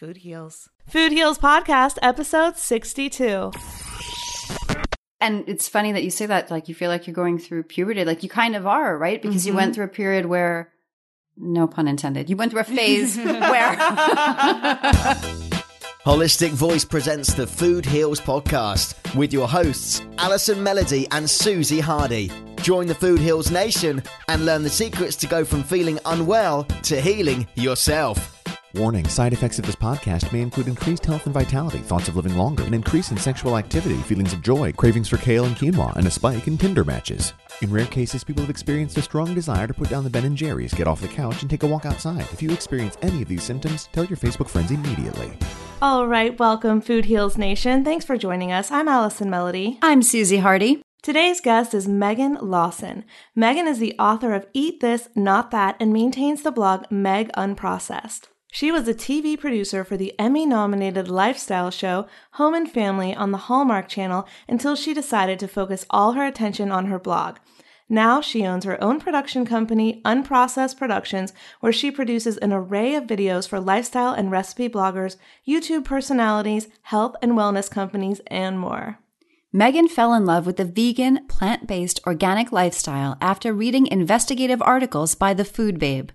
Food Heals. Food Heals Podcast, episode 62. And it's funny that you say that, like you feel like you're going through puberty. Like you kind of are, right? Because mm-hmm. you went through a period where, no pun intended, you went through a phase where. Holistic Voice presents the Food Heals podcast with your hosts, Allison Melody and Suzy Hardy. Join the Food Heals Nation and learn the secrets to go from feeling unwell to healing yourself. Warning side effects of this podcast may include increased health and vitality, thoughts of living longer, an increase in sexual activity, feelings of joy, cravings for kale and quinoa, and a spike in Tinder matches. In rare cases, people have experienced a strong desire to put down the Ben and Jerry's, get off the couch, and take a walk outside. If you experience any of these symptoms, tell your Facebook friends immediately. All right, welcome, Food Heals Nation. Thanks for joining us. I'm Allison Melody. I'm Suzy Hardy. Today's guest is Megan Lawson. Megan is the author of Eat This, Not That, and maintains the blog Meg Unprocessed. She was a TV producer for the Emmy nominated lifestyle show Home and Family on the Hallmark Channel until she decided to focus all her attention on her blog. Now she owns her own production company, Unprocessed Productions, where she produces an array of videos for lifestyle and recipe bloggers, YouTube personalities, health and wellness companies, and more. Megan fell in love with the vegan, plant based, organic lifestyle after reading investigative articles by the Food Babe.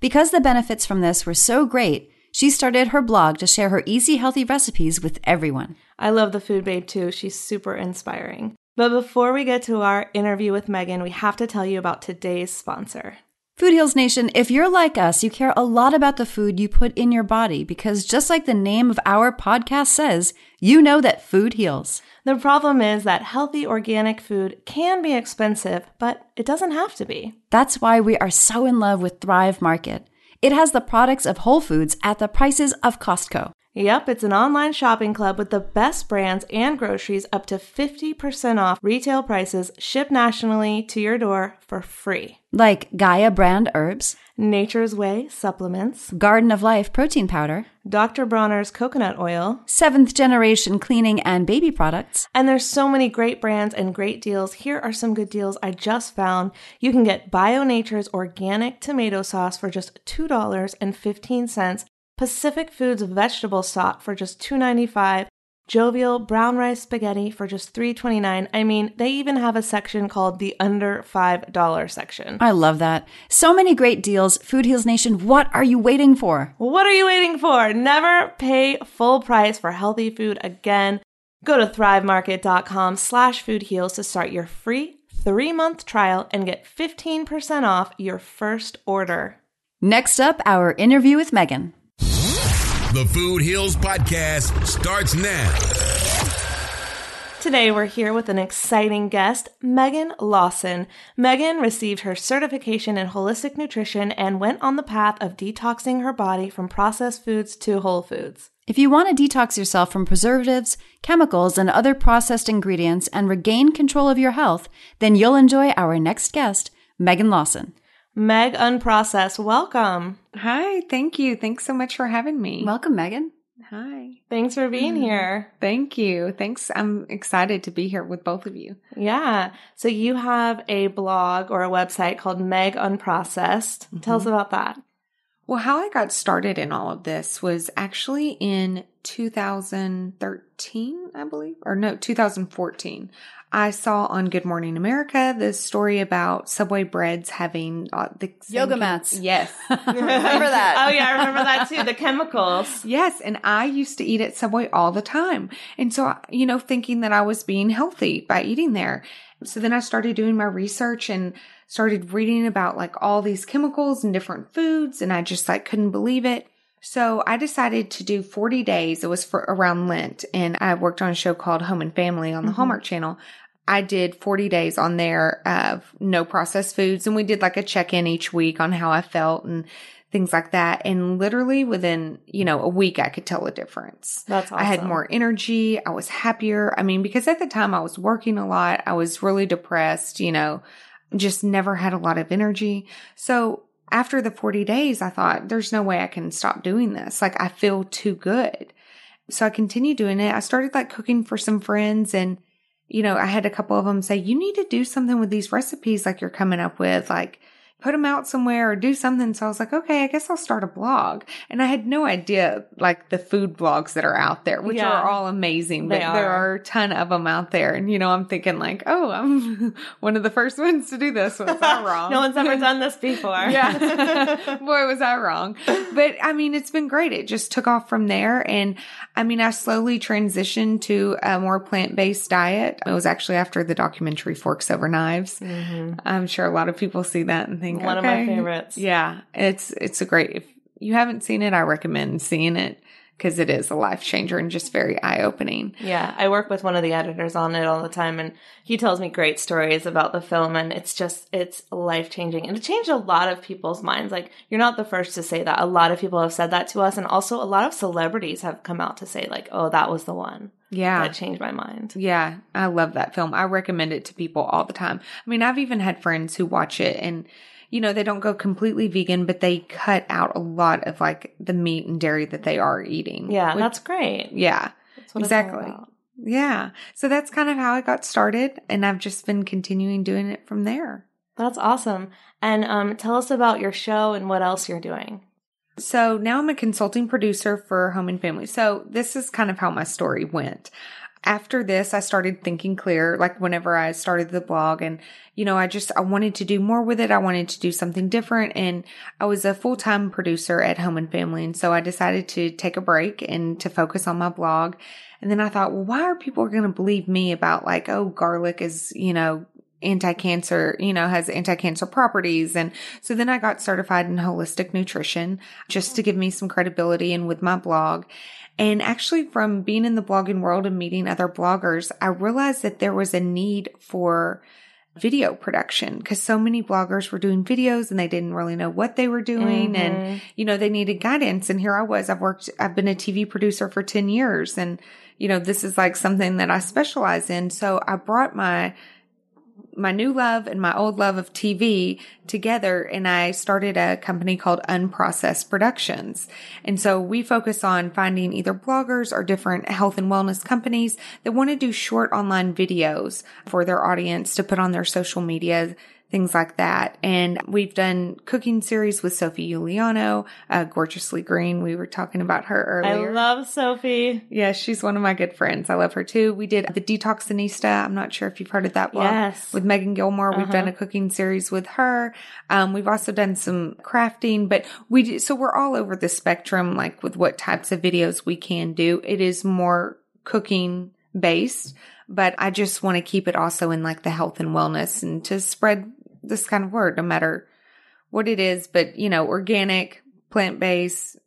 Because the benefits from this were so great, she started her blog to share her easy, healthy recipes with everyone. I love the Food Babe too. She's super inspiring. But before we get to our interview with Megan, we have to tell you about today's sponsor. Food Heals Nation, if you're like us, you care a lot about the food you put in your body because just like the name of our podcast says, you know that food heals. The problem is that healthy organic food can be expensive, but it doesn't have to be. That's why we are so in love with Thrive Market. It has the products of Whole Foods at the prices of Costco. Yep, it's an online shopping club with the best brands and groceries up to 50% off retail prices shipped nationally to your door for free. Like Gaia brand herbs, Nature's Way supplements, Garden of Life protein powder, Dr. Bronner's coconut oil, seventh generation cleaning and baby products. and there's so many great brands and great deals. Here are some good deals I just found. You can get Bionaturae organic tomato sauce for just $2.15, Pacific Foods vegetable stock for just $2.95, Jovial brown rice spaghetti for just $3.29. I mean, they even have a section called the under $5 section. I love that. So many great deals. Food Heals Nation, what are you waiting for? What are you waiting for? Never pay full price for healthy food again. Go to thrivemarket.com slash foodheals to start your free three-month trial and get 15% off your first order. Next up, our interview with Megan. The Food Heals Podcast starts now. Today we're here with an exciting guest, Megan Lawson. Megan received her certification in holistic nutrition and went on the path of detoxing her body from processed foods to whole foods. If you want to detox yourself from preservatives, chemicals, and other processed ingredients and regain control of your health, then you'll enjoy our next guest, Megan Lawson. Meg Unprocessed, welcome. Hi, thank you. Thanks so much for having me. Welcome, Megan. Hi. Thanks for being mm. here. Thank you. Thanks. I'm excited to be here with both of you. Yeah. So you have a blog or a website called Meg Unprocessed. Mm-hmm. Tell us about that. Well, how I got started in all of this was actually in 2013, I believe, or no, 2014. I saw on Good Morning America this story about Subway breads having uh, the Yoga chem- mats. Yes. Remember that? oh, yeah. I remember that too. The chemicals. Yes, and I used to eat at Subway all the time. And so, you know, thinking that I was being healthy by eating there. So then I started doing my research and started reading about like all these chemicals and different foods and I just like couldn't believe it. So I decided to do 40 days. It was for around Lent and I worked on a show called Home and Family on the mm-hmm. Hallmark channel. I did 40 days on there of no processed foods and we did like a check in each week on how I felt and things like that. And literally within, you know, a week, I could tell a difference. That's I had more energy. I was happier. I mean, because at the time I was working a lot. I was really depressed, you know, just never had a lot of energy. So after the 40 days, I thought there's no way I can stop doing this. Like I feel too good. So I continued doing it. I started like cooking for some friends and, you know, I had a couple of them say, you need to do something with these recipes like you're coming up with. Like, put them out somewhere or do something. So I was like, okay, I guess I'll start a blog. And I had no idea like the food blogs that are out there, which Yeah. are all amazing, but They there are. are a ton of them out there. And, you know, I'm thinking like, oh, I'm one of the first ones to do this. Was I wrong? no one's ever done this before. yeah. Boy, was I wrong. But I mean, it's been great. It just took off from there. And I mean, I slowly transitioned to a more plant based diet. It was actually after the documentary Forks Over Knives. Mm-hmm. I'm sure a lot of people see that and think, Mm-hmm. One of my favorites. Yeah. It's, it's a great, if, you haven't seen it, I recommend seeing it because it is a life changer and just very eye opening. Yeah, I work with one of the editors on it all the time, and he tells me great stories about the film, and it's just it's life changing, and it changed a lot of people's minds. Like you're not the first to say that; a lot of people have said that to us, and also a lot of celebrities have come out to say like, "Oh, that was the one." Yeah. That changed my mind. Yeah, I love that film. I recommend it to people all the time. I mean, I've even had friends who watch it and you know, they don't go completely vegan, but they cut out a lot of like the meat and dairy that they are eating. Yeah, Which- that's great. yeah, That's what it's all exactly. Yeah. So that's kind of how I got started and I've just been continuing doing it from there. That's awesome. And um, tell us about your show and what else you're doing. So now I'm a consulting producer for Home and Family. So this is kind of how my story went. After this, I started thinking clear, like whenever I started the blog and, you know, I just, I wanted to do more with it. I wanted to do something different. And I was a full time producer at Home and Family. And so I decided to take a break and to focus on my blog. And then I thought, well, why are people going to believe me about like, oh, garlic is, you know, anti-cancer, you know, has anti-cancer properties. And so then I got certified in holistic nutrition just to give me some credibility and with my blog. And actually from being in the blogging world and meeting other bloggers, I realized that there was a need for video production because so many bloggers were doing videos and they didn't really know what they were doing and mm-hmm. you know they needed guidance. And here I was I've worked I've been a TV producer for 10 years and you know this is like something that I specialize in. So I brought my my new love and my old love of TV together and I started a company called Unprocessed Productions. And so we focus on finding either bloggers or different health and wellness companies that want to do short online videos for their audience to put on their social media things like that. And we've done cooking series with Sophie Uliano, uh, Gorgeously Green. We were talking about her earlier. I love Sophie. Yeah, she's one of my good friends. I love her too. We did the Detoxinista. I'm not sure if you've heard of that blog. Yes. With Megan Gilmore. We've Uh-huh. done a cooking series with her. Um, we've also done some crafting, but we do, so we're all over the spectrum, like with what types of videos we can do. It is more cooking based, but I just want to keep it also in like the health and wellness and to spread this kind of word, no matter what it is, but you know, organic, plant based,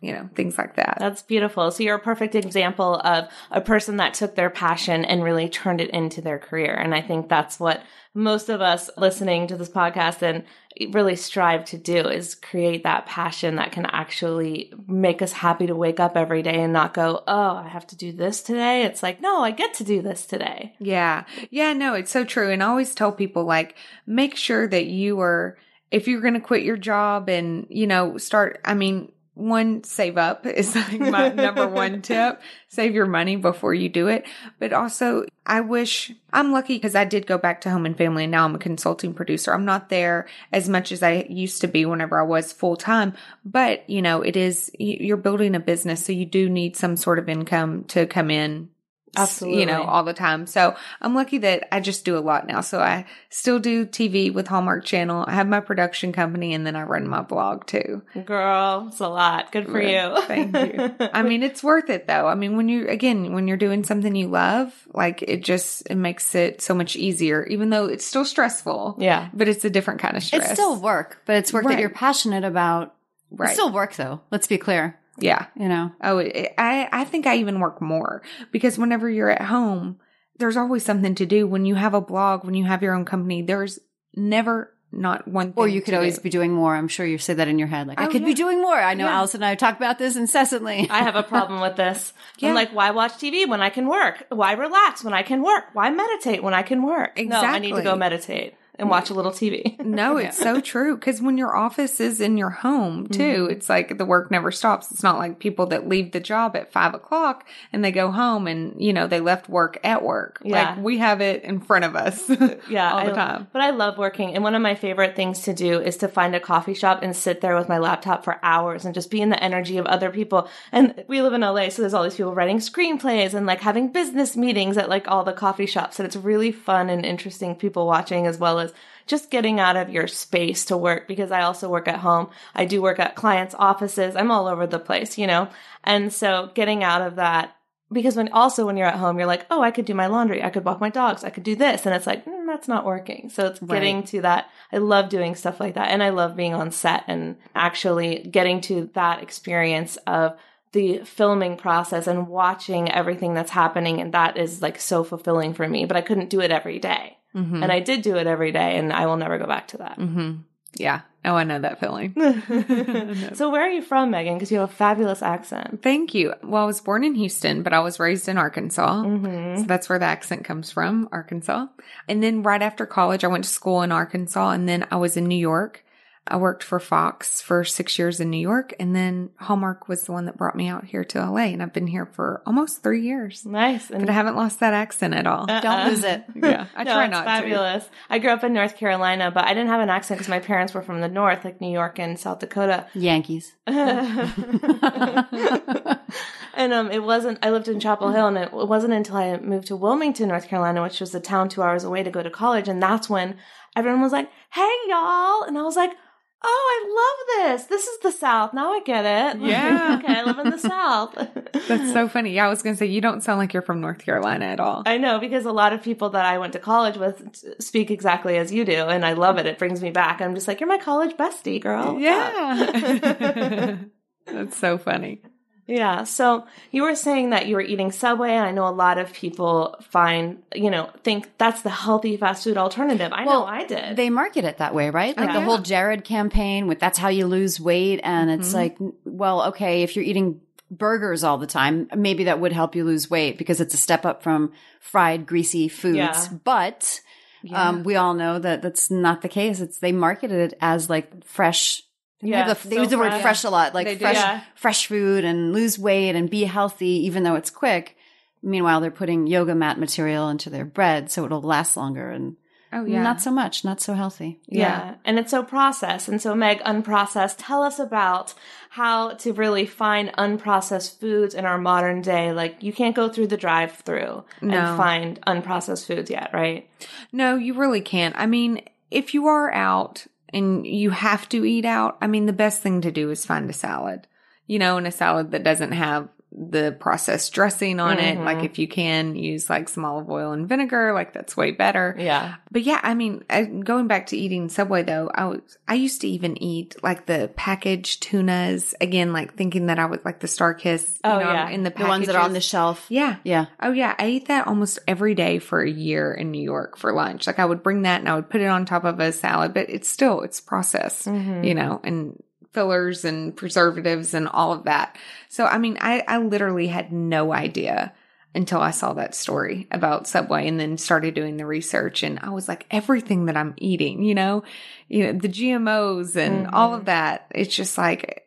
you know, things like that. That's beautiful. So you're a perfect example of a person that took their passion and really turned it into their career. And I think that's what most of us listening to this podcast and really strive to do is create that passion that can actually make us happy to wake up every day and not go, "Oh, I have to do this today." It's like, "No, I get to do this today." Yeah. Yeah, no, it's so true. And I always tell people like, make sure that you are, if you're going to quit your job and, you know, start, I mean, one, save up is like my number one tip. Save your money before you do it. But also, I wish I'm lucky because I did go back to home and family and now I'm a consulting producer. I'm not there as much as I used to be whenever I was full time. But, you know, it is, you're building a business. So you do need some sort of income to come in s- you know, all the time. So I'm lucky that I just do a lot now. So I still do TV with Hallmark Channel. I have my production company and then I run my blog too. Girl, it's a lot. Good for you. Thank you. I mean, it's worth it though. I mean, when you, again, when you're doing something you love, like it just, it makes it so much easier, even though it's still stressful. Yeah. But it's a different kind of stress. It's still work, but it's work Right. that you're passionate about. Right. It's still work though. Let's be clear. Yeah. You know, Oh, it, I, I think I even work more because whenever you're at home, there's always something to do. When you have a blog, when you have your own company, there's never not one thing. or you could to always do. be doing more. I'm sure you say that in your head. Like, I Oh, could be doing more. I know Yeah. Allison and I talk about this incessantly. I have a problem with this. Yeah. I'm like, why watch TV when I can work? Why relax when I can work? Why meditate when I can work? No, I need to go meditate and watch a little TV. No, it's so true. Because when your office is in your home too, Mm-hmm. it's like the work never stops. It's not like people that leave the job at five o'clock and they go home and, you know, they left work at work. Yeah. Like we have it in front of us. Yeah, all the I- time. But I love working, and one of my favorite things to do is to find a coffee shop and sit there with my laptop for hours and just be in the energy of other people. And we live in LA, so there's all these people writing screenplays and like having business meetings at like all the coffee shops, and it's really fun and interesting people watching as well as just getting out of your space to work because I also work at home. I do work at clients' offices. I'm all over the place, you know? And so getting out of that because when also when you're at home, you're like, oh, I could do my laundry, I could walk my dogs, I could do this, and it's like mm, that's not working. So it's getting Right. to that. I love doing stuff like that, and I love being on set and actually getting to that experience of the filming process and watching everything that's happening, and that is like so fulfilling for me. But I couldn't do it every day. Mhm. and I did do it every day, and I will never go back to that. Mhm. Yeah. Oh, I know that feeling. so where are you from, Megan? Because you have a fabulous accent. Thank you. Well, I was born in Houston, but I was raised in Arkansas. Mm-hmm. So that's where the accent comes from, Arkansas. And then right after college, I went to school in Arkansas and then I was in New York. I worked for Fox for six years in New York. And then Hallmark was the one that brought me out here to LA. And I've been here for almost three years. Nice. And But I haven't lost that accent at all. Don't lose it. yeah. I no, try not fabulous. I grew up in North Carolina, but I didn't have an accent because my parents were from the north, like New York and South Dakota. Yankees. and um, it wasn't. I lived in Chapel Hill, and it wasn't until I moved to Wilmington, North Carolina, which was a town two hours away to go to college, and that's when everyone was like, "Hey, y'all," and I was like. Oh, I love this. This is the South. Now I get it. Yeah. okay, I live in the South. That's so funny. Yeah, I was going to say, you don't sound like you're from North Carolina at all. I know because a lot of people that I went to college with speak exactly as you do, and I love it. It brings me back. I'm just like, you're my college bestie, girl. yeah. That's so funny. Yeah. So you were saying that you were eating Subway, and I know a lot of people find, you know, think that's the healthy fast food alternative. I know I did. They market it that way, right? Like the whole Jared campaign with that's how you lose weight. And it's like, well, okay, if you're eating burgers all the time, maybe that would help you lose weight because it's a step up from fried, greasy foods. Yeah. But um, we all know that that's not the case. It's they marketed it as like fresh. They Yeah, have the- they so use the word fresh. fresh a lot, like They do. fresh, Yeah. fresh food and lose weight and be healthy, even though it's quick. Meanwhile, they're putting yoga mat material into their bread so it'll last longer and Oh, yeah. not so much, not so healthy. yeah. And it's so processed. And so, Meg, unprocessed, tell us about how to really find unprocessed foods in our modern day. Like, you can't go through the drive through No. and find unprocessed foods yet, right? No, you really can't. I mean, if you are out and you have to eat out, I mean, the best thing to do is find a salad, you know, and a salad that doesn't have the processed dressing on it. Mm-hmm. Like if you can use like some olive oil and vinegar, like that's way better. Yeah. But yeah, I mean, I, going back to eating Subway though, I was, I used to even eat like the packaged tunas again, like thinking that I was like the StarKist, Oh, know, yeah. in the The ones that are on the shelf. Yeah. Yeah. Oh yeah, I ate that almost every day for a year in New York for lunch. Like I would bring that and I would put it on top of a salad, but it's still it's processed, mm-hmm. you know, and fillers and preservatives and all of that. So I mean, I I literally had no idea until I saw that story about Subway and then started doing the research and I was like everything that I'm eating, you know, you know, the GMOs and mm-hmm. all of that. It's just like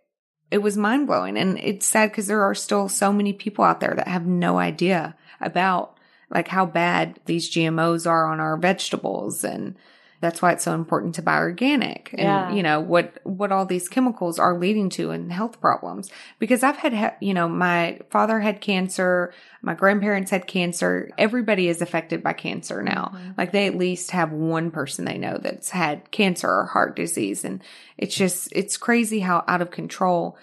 it was mind blowing. And it's sad because there are still so many people out there that have no idea about like how bad these GMOs are on our vegetables. And that's why it's so important to buy organic and, Yeah. you know, what, what all these chemicals are leading to and health problems. Because I've had, you know, my father had cancer. My grandparents had cancer. Everybody is affected by cancer now. Mm-hmm. Like they at least have one person they know that's had cancer or heart disease. And it's just, it's crazy how out of control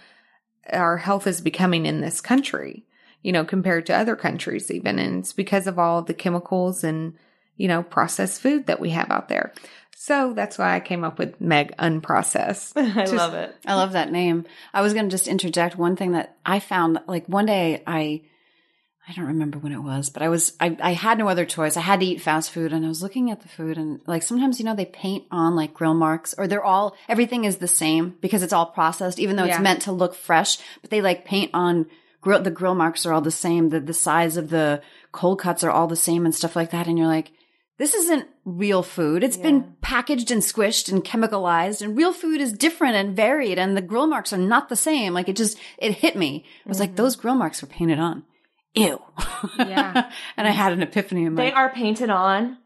our health is becoming in this country, you know, compared to other countries even. And it's because of all the chemicals and, you know, processed food that we have out there. So that's why I came up with Meg Unprocessed. I Just- love it. I love that name. I was going to just interject one thing that I found like one day I I don't remember when it was, but I was I, I had no other choice. I had to eat fast food and I was looking at the food and like sometimes you know they paint on like grill marks or they're all everything is the same because it's all processed even though Yeah. it's meant to look fresh, but they like paint on grill the grill marks are all the same, the the size of the cold cuts are all the same and stuff like that and you're like this isn't real food. It's been packaged and squished and chemicalized and real food is different and varied and the grill marks are not the same. Like it just, it hit me. It was like mm-hmm. those grill marks were painted on. Ew. Yeah. and I had an epiphany in my, They are painted on.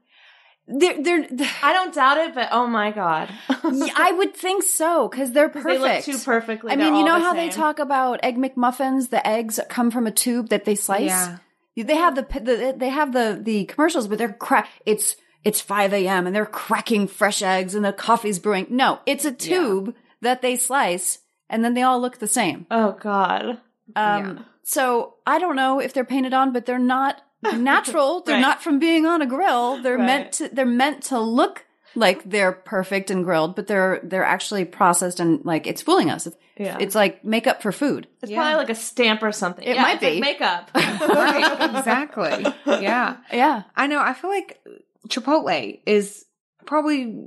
they're, they're, I don't doubt it, but oh my God. Yeah, I would think so because they're perfect. They look too perfectly. I mean, you know how they talk about egg McMuffins? The eggs come from a tube that they slice. Yeah. They have the, the they have the the commercials, but they're crack. It's it's five a.m. and they're cracking fresh eggs and the coffee's brewing. No, it's a tube that they slice, and then they all look the same. Oh God. Um, Yeah. So I don't know if they're painted on, but they're not natural. They're not from being on a grill. They're Right. meant to. They're meant to look like they're perfect and grilled, but they're they're actually processed and like it's fooling us. It's, Yeah. it's like makeup for food. It's Yeah. probably like a stamp or something. It Yeah, might it's like be. makeup. right, exactly. Yeah. Yeah. I know. I feel like Chipotle is probably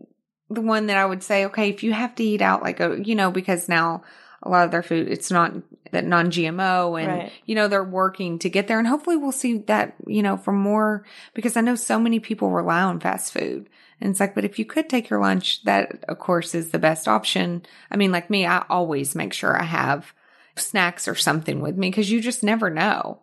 the one that I would say, okay, if you have to eat out, like a, you know, because now a lot of their food, it's not that non GMO and, Right. you know, they're working to get there. And hopefully we'll see that, you know, for more, because I know so many people rely on fast food. And it's like, but if you could take your lunch, that of course is the best option. I mean, like me, I always make sure I have snacks or something with me because you just never know.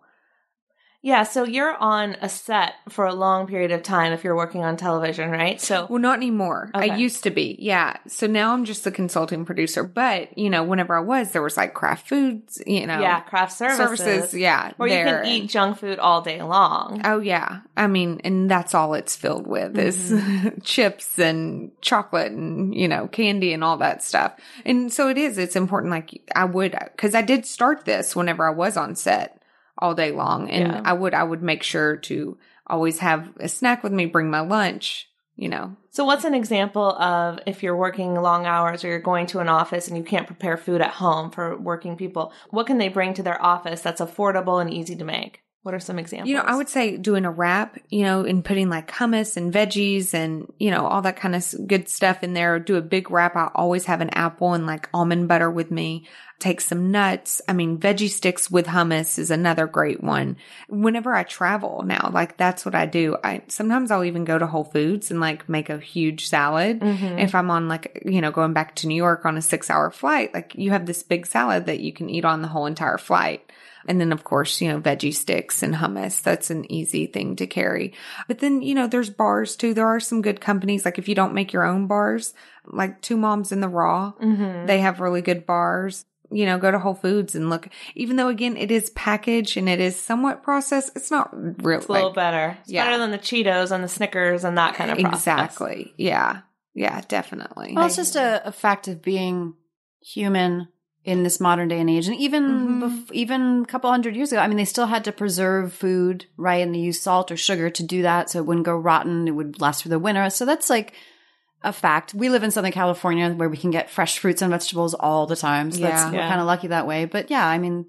Yeah, so you're on a set for a long period of time if you're working on television, right? So Well, not anymore. I used to be. Yeah. So now I'm just the consulting producer. But, you know, whenever I was, there was like craft foods, you know. yeah, craft services, yeah. where you can eat junk food all day long. Oh yeah. I mean, and that's all it's filled with is Mm-hmm. chips and chocolate and, you know, candy and all that stuff. And so it is, it's important. Like I would, cause I did start this whenever I was on set all day long. And Yeah. I would, I would make sure to always have a snack with me, bring my lunch, you know, So, what's an example of if you're working long hours or you're going to an office and you can't prepare food at home for working people? What can they bring to their office that's affordable and easy to make? What are some examples? You know, I would say doing a wrap, you know, and putting like hummus and veggies and, you know, all that kind of good stuff in there. Do a big wrap. I always have an apple and like almond butter with me. Take some nuts. I mean, veggie sticks with hummus is another great one. Whenever I travel now, like that's what I do. I sometimes I'll even go to Whole Foods and like make a huge salad. Mm-hmm. If I'm on like, you know, going back to New York on a six hour flight, like you have this big salad that you can eat on the whole entire flight. And then, of course, you know, veggie sticks and hummus. That's an easy thing to carry. But then, you know, there's bars too. There are some good companies. Like if you don't make your own bars, like Two Moms in the Raw, Mm-hmm. they have really good bars. You know, go to Whole Foods and look. Even though, again, it is packaged and it is somewhat processed, it's not real. It's a little like- better. It's yeah. better than the Cheetos and the Snickers and that kind of process. Exactly. Yeah. Yeah, definitely. Well, it's just a, a fact of being human in this modern day and age, and even Mhm. bef- even a couple hundred years ago. I mean, they still had to preserve food, right? And they used salt or sugar to do that, so it wouldn't go rotten. It would last through the winter. So that's like a fact. We live in Southern California, where we can get fresh fruits and vegetables all the time. So that's, Yeah. we're kind of lucky that way. But yeah, I mean,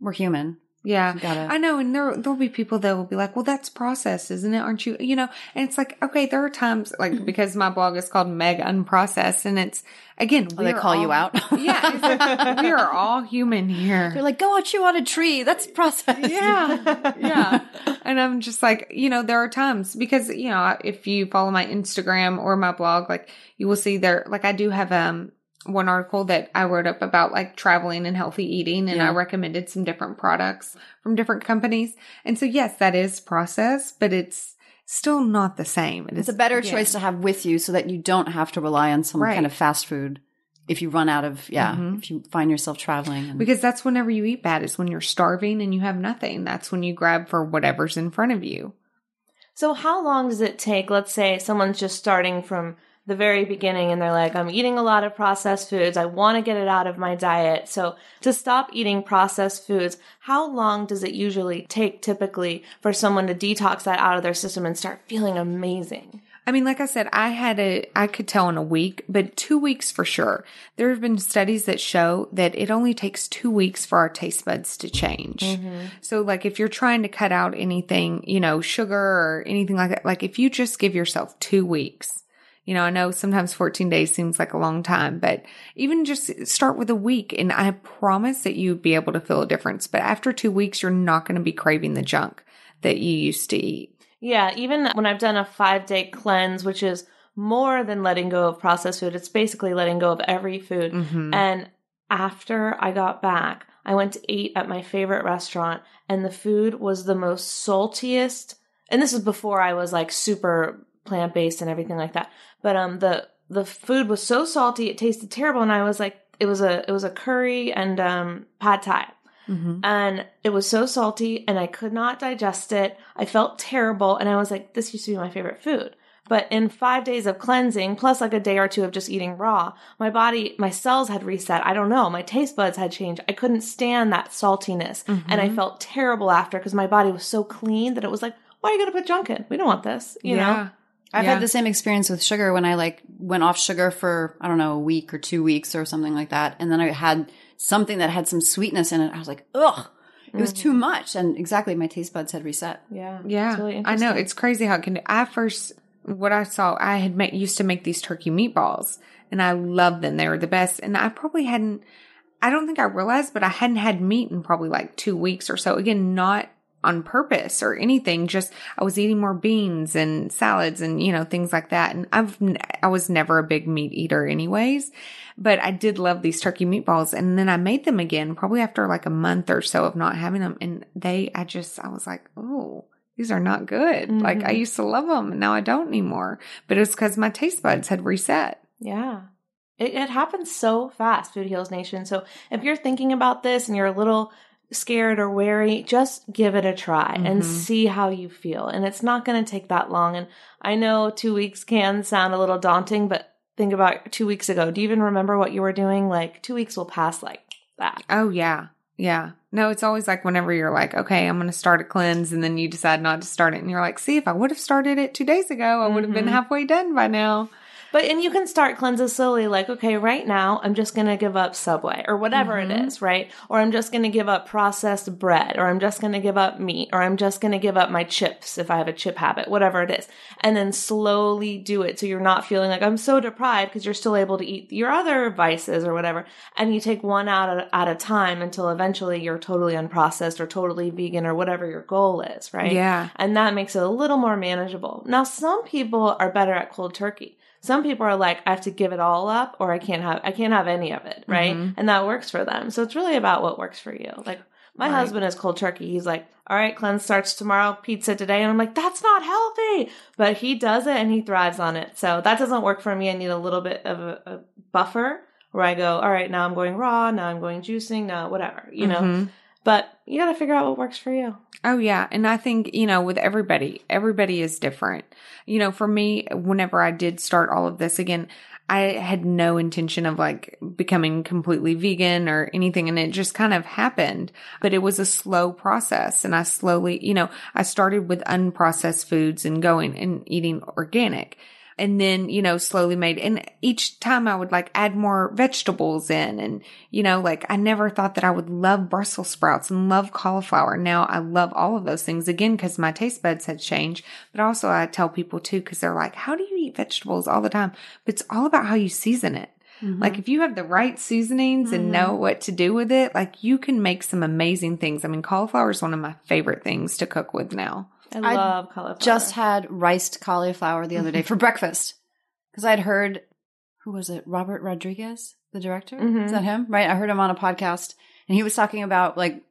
we're human. Yeah. Gotta- I know. And there, there'll be people that will be like, well, that's processed, isn't it? Aren't you, you know, and it's like, okay, there are times like, because my blog is called Meg Unprocessed and it's, again, Oh, they call you out. yeah. Like, we are all human here. They're like, go out chew on a tree. That's processed. yeah. Yeah. And I'm just like, you know, there are times because, you know, if you follow my Instagram or my blog, like you will see there, like I do have, um, one article that I wrote up about like traveling and healthy eating and I recommended some different products from different companies. And so yes, that is processed, but it's still not the same. It It's is- a better yeah. choice to have with you so that you don't have to rely on some Right. kind of fast food if you run out of, yeah, Mhm. if you find yourself traveling. And, because that's whenever you eat bad is when you're starving and you have nothing. That's when you grab for whatever's in front of you. So, how long does it take? Let's say someone's just starting from the very beginning and they're like, I'm eating a lot of processed foods. I want to get it out of my diet. So, to stop eating processed foods, how long does it usually take typically for someone to detox that out of their system and start feeling amazing? I mean, like I said, I had a, I could tell in a week, but two weeks for sure. There have been studies that show that it only takes two weeks for our taste buds to change. Mm-hmm. So, like, if you're trying to cut out anything, you know, sugar or anything like that, like, if you just give yourself two weeks, you know, I know sometimes 14 days seems like a long time, but even just start with a week and I promise that you'd be able to feel a difference. But after two weeks, you're not going to be craving the junk that you used to eat. Yeah, even when I've done a five day cleanse, which is more than letting go of processed food, it's basically letting go of every food. Mhm. And after I got back, I went to eat at my favorite restaurant, and the food was the most saltiest. And this is before I was like super plant based and everything like that. But um, the the food was so salty, it tasted terrible, and I was like, it was a it was a curry and um pad thai Mhm. and it was so salty and I could not digest it. I felt terrible and I was like, this used to be my favorite food. But in five days of cleansing, plus like a day or two of just eating raw, my body, my cells had reset. I don't know. My taste buds had changed. I couldn't stand that saltiness. And I felt terrible after because my body was so clean that it was like, why are you going to put junk in? We don't want this, you know? I've Yeah. had the same experience with sugar when I like went off sugar for I don't know a week or two weeks or something like that, and then I had something that had some sweetness in it. I was like, ugh, it was too mm. much, and exactly my taste buds had reset. Yeah. Yeah, It's really I know it's crazy how it can. I first what I saw, I had make, used to make these turkey meatballs, and I loved them. They were the best, and I probably hadn't. I don't think I realized, but I hadn't had meat in probably like two weeks or so. Again, not on purpose or anything. Just I was eating more beans and salads and you know things like that. And I've I was never a big meat eater, anyways. But I did love these turkey meatballs, and then I made them again probably after like a month or so of not having them, and they I just I was like, oh these are not good. Like I mm-hmm. used to love them and now I don't anymore. But it's because my taste buds had reset. Yeah. It, it happens so fast, Food Heals Nation. So if you're thinking about this and you're a little scared or wary, just give it a try and mm-hmm. see how you feel. And it's not going to take that long. And I know two weeks can sound a little daunting, but think about two weeks ago. Do you even remember what you were doing? Like two weeks will pass like that. Oh, yeah. Yeah. No, it's always like whenever you're like, okay, I'm going to start a cleanse and then you decide not to start it. And you're like, see, if I would have started it two days ago, I would have been mm-hmm. halfway done by now. But and you can start cleanses slowly, like, okay, right now I'm just gonna give up Subway or whatever it mm-hmm. is, right? Or I'm just gonna give up processed bread, or I'm just gonna give up meat, or I'm just gonna give up my chips if I have a chip habit, whatever it is. And then slowly do it so you're not feeling like I'm so deprived because you're still able to eat your other vices or whatever. And you take one out at, at a time until eventually you're totally unprocessed or totally vegan or whatever your goal is, right? Yeah. And that makes it a little more manageable. Now, some people are better at cold turkey. Some people are like, I have to give it all up or I can't have, I can't have any of it. Right. Mm-hmm. And that works for them. So it's really about what works for you. Like my husband is cold turkey. He's like, all right, cleanse starts tomorrow, pizza today. And I'm like, that's not healthy, but he does it and he thrives on it. So that doesn't work for me. I need a little bit of a, a buffer where I go, all right, now I'm going raw. Now I'm going juicing. Now whatever, you know, mm-hmm. But you got to figure out what works for you. Oh yeah, and I think, you know, with everybody, everybody is different. You know, for me, whenever I did start all of this again, I had no intention of like becoming completely vegan or anything and it just kind of happened. But it was a slow process and I slowly, you know, I started with unprocessed foods and going and eating organic. And then, you know, slowly made, and each time I would like add more vegetables in. And, you know, like I never thought that I would love Brussels sprouts and love cauliflower. Now I love all of those things again because my taste buds had changed. But also I tell people too, because they're like, how do you eat vegetables all the time? But it's all about how you season it. Mm-hmm. Like if you have the right seasonings and know mm-hmm. what to do with it, like you can make some amazing things. I mean, cauliflower is one of my favorite things to cook with now. I, I love cauliflower. Just had riced cauliflower the other day mm-hmm. for breakfast because I'd heard who was it? Robert Rodriguez, the director. Is mm-hmm. that him? Right? I heard him on a podcast, and he was talking about like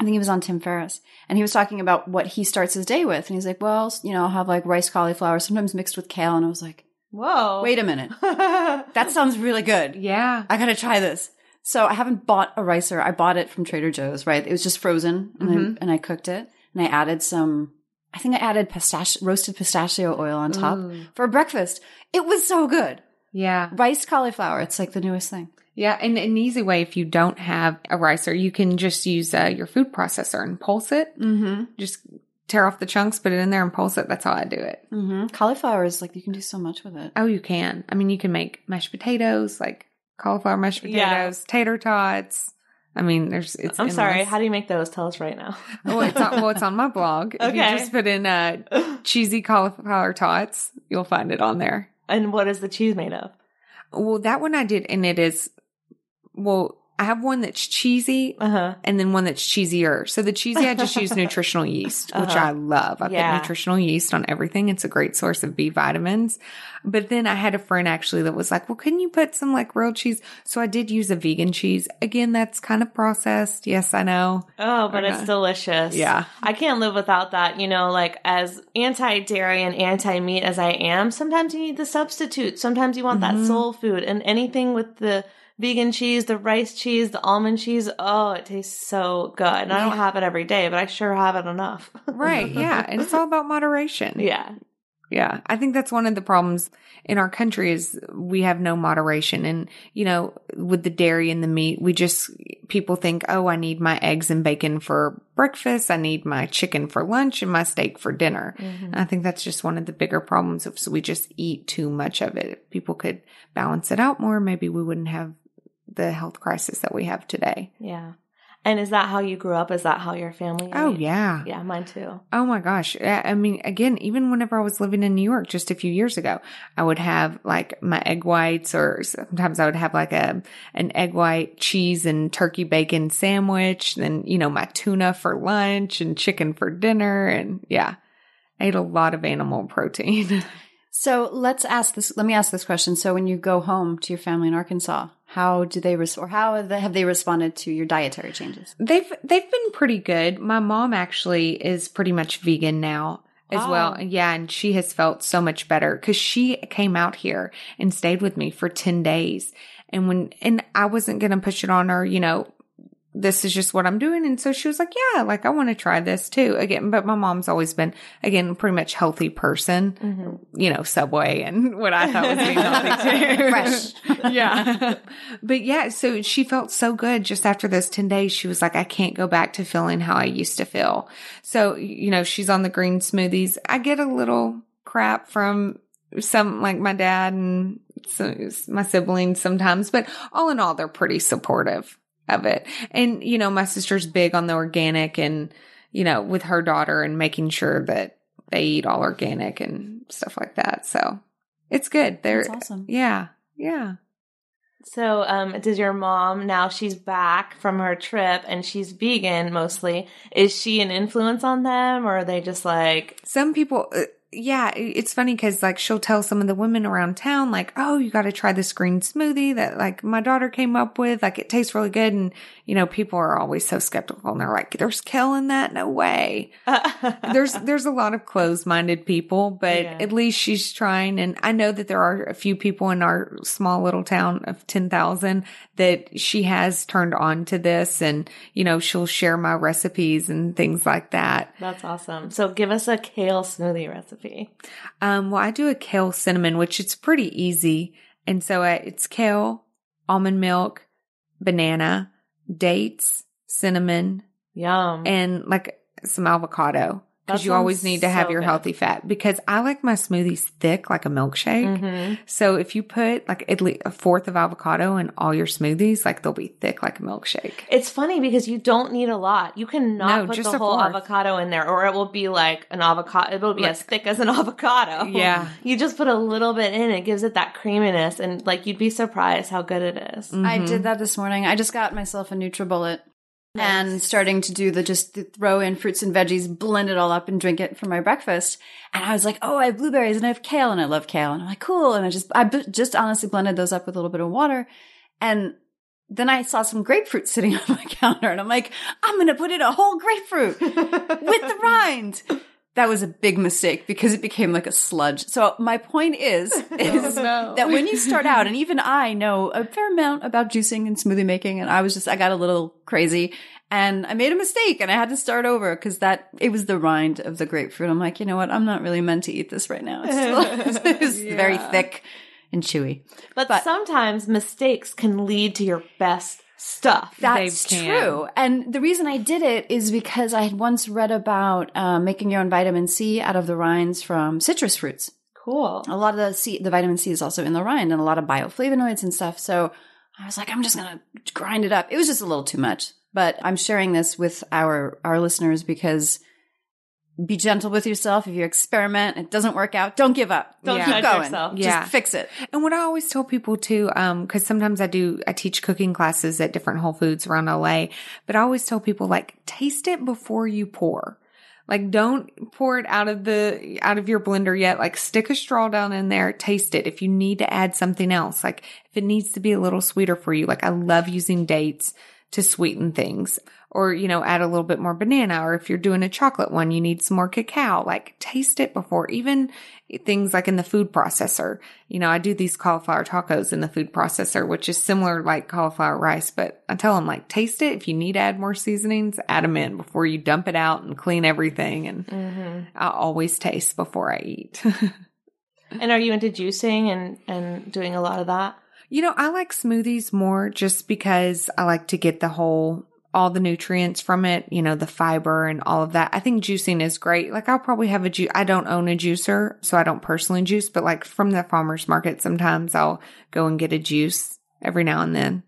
I think he was on Tim Ferriss, and he was talking about what he starts his day with, and he's like, "Well, you know, I'll have like rice cauliflower, sometimes mixed with kale," and I was like, Whoa. "Wait a minute, that sounds really good. Yeah. I gotta try this." So I haven't bought a ricer. I bought it from Trader Joe's. Right? It was just frozen, and, I, mm-hmm. and I cooked it, and I added some. I think I added pistachio, roasted pistachio oil on top for breakfast. It was so good. Yeah. Rice cauliflower. It's like the newest thing. Yeah, and an easy way if you don't have a ricer, you can just use uh, your food processor and pulse it. Mm-hmm. Just tear off the chunks, put it in there, and pulse it. That's how I do it. Mm-hmm. Cauliflower is like you can do so much with it. Oh, you can. I mean, you can make mashed potatoes, like cauliflower mashed potatoes, Yeah. tater tots. I mean, there's. It's. I'm sorry. How do you make those? Tell us right now. well, it's on, well, it's on my blog. okay. If you just put in uh, cheesy cauliflower tots, you'll find it on there. and what is the cheese made of? Well, that one I did, and it is. Well, I have one that's cheesy, Uh huh. and then one that's cheesier. So the cheesy, I just use nutritional yeast, which I love. I Yeah. put nutritional yeast on everything. It's a great source of B vitamins. But then I had a friend actually that was like, well, couldn't you put some like real cheese? So I did use a vegan cheese. Again, that's kind of processed. Yes, I know. Oh, but it's delicious. Yeah. I can't live without that. You know, like as anti dairy and anti meat as I am, sometimes you need the substitute. Sometimes you want Mm-hmm. that soul food. And anything with the vegan cheese, the rice cheese, the almond cheese, oh, it tastes so good. And I don't have it every day, but I sure have it enough. Right. Yeah. And it's all about moderation. yeah. Yeah. I think that's one of the problems in our country is we have no moderation. And, you know, with the dairy and the meat, we just, people think, oh, I need my eggs and bacon for breakfast. I need my chicken for lunch and my steak for dinner. And I think that's just one of the bigger problems If we just eat too much of it. If people could balance it out more, maybe we wouldn't have the health crisis that we have today. Yeah. And is that how you grew up? Is that how your family? Oh, yeah. Yeah, mine too. Oh my gosh. I mean, again, even whenever I was living in New York just a few years ago, I would have like my egg whites or sometimes I would have like a, an egg white cheese and turkey bacon sandwich. Then, you know, my tuna for lunch and chicken for dinner. And yeah, I ate a lot of animal protein. So let's ask this. Let me ask this question. So when you go home to your family in Arkansas, how do they res- or how have they, have they responded to your dietary changes? They've they've been pretty good. My mom actually is pretty much vegan now as well. Oh. Yeah, and she has felt so much better cuz she came out here and stayed with me for 10 days. And when and I wasn't going to push it on her, you know, this is just what I'm doing. And so she was like, yeah, like I want to try this too. Again, but my mom's always been, again, pretty much healthy person, mm-hmm. you know, Subway and what I thought was being healthy too. Fresh. yeah. but yeah, so she felt so good just after those 10 days. She was like, I can't go back to feeling how I used to feel. So, you know, she's on the green smoothies. I get a little crap from some, like my dad and so, my siblings sometimes, but all in all, they're pretty supportive of it. And, you know, my sister's big on the organic and, you know, with her daughter and making sure that they eat all organic and stuff like that. So it's good. They're That's awesome. Yeah. Yeah. So, um, does your mom now she's back from her trip and she's vegan mostly? Is she an influence on them, or are they just like, Some people, uh, yeah, it's funny because like she'll tell some of the women around town, like, oh, you got to try this green smoothie that like my daughter came up with. Like it tastes really good. And, you know, people are always so skeptical and they're like, there's kale in that? No way. there's, there's a lot of closed minded people, but Yeah. at least she's trying. And I know that there are a few people in our small little town of 10,000 that she has turned on to this and, you know, she'll share my recipes and things like that. that's awesome? So, give us a kale smoothie recipe. Um, well, I do a kale cinnamon, which it's pretty easy. And so uh, it's kale, almond milk, banana, dates, cinnamon, Yum. and like some avocado. That Because you always need to have so your good. healthy fat. Because I like my smoothies thick, like a milkshake. Mhm. So if you put like at least a fourth of avocado in all your smoothies, like they'll be thick like a milkshake. It's funny because you don't need a lot. You cannot No, put just the a whole fourth. avocado in there, or it will be like an avocado. It will be as thick as an avocado. Yeah. You just put a little bit in, it gives it that creaminess, and like you'd be surprised how good it is. Mm. I did that this morning. I just got myself a NutriBullet and starting to do the just the throw in fruits and veggies, blend it all up and drink it for my breakfast. And I was like, oh, I have blueberries and I have kale and I love kale. And I'm like, cool. And I just, I just honestly blended those up with a little bit of water. And then I saw some grapefruit sitting on my counter and I'm like, I'm going to put in a whole grapefruit with the rind. That was a big mistake because it became like a sludge. So my point is, is that when you start out, and even I know a fair amount about juicing and smoothie making, and I was just, I got a little crazy and I made a mistake and I had to start over because that, it was the rind of the grapefruit. I'm like, you know what? I'm not really meant to eat this right now. It's, still, it's very thick and chewy. But, But- sometimes mistakes can lead to your best stuff. That's true. And the reason I did it is because I had once read about uh, making your own vitamin C out of the rinds from citrus fruits. cool. A lot of the C, the vitamin C is also in the rind and a lot of bioflavonoids and stuff. So I was like, I'm just going to grind it up. It was just a little too much, but I'm sharing this with our, our listeners because be gentle with yourself. If you experiment, it doesn't work out, don't give up. Don't Yeah. keep Judge going. yourself. Just Yeah. fix it. And what I always tell people too, um, cause sometimes I do, I teach cooking classes at different Whole Foods around LA, but I always tell people like, taste it before you pour. Like don't pour it out of the, out of your blender yet. Like stick a straw down in there, taste it. If you need to add something else, like if it needs to be a little sweeter for you, like I love using dates to sweeten things or, you know, add a little bit more banana. Or if you're doing a chocolate one, you need some more cacao. Like taste it before even things like in the food processor. You know, I do these cauliflower tacos in the food processor, which is similar like cauliflower rice, but I tell them like taste it. If you need to add more seasonings, add them in before you dump it out and clean everything. And Mm-hmm. I always taste before I eat. And are you into juicing and and doing a lot of that? You know, I like smoothies more just because I like to get the whole, all the nutrients from it, you know, the fiber and all of that. I think juicing is great. Like I'll probably have a juice. I don't own a juicer, so I don't personally juice, but like from the farmer's market, sometimes I'll go and get a juice every now and then.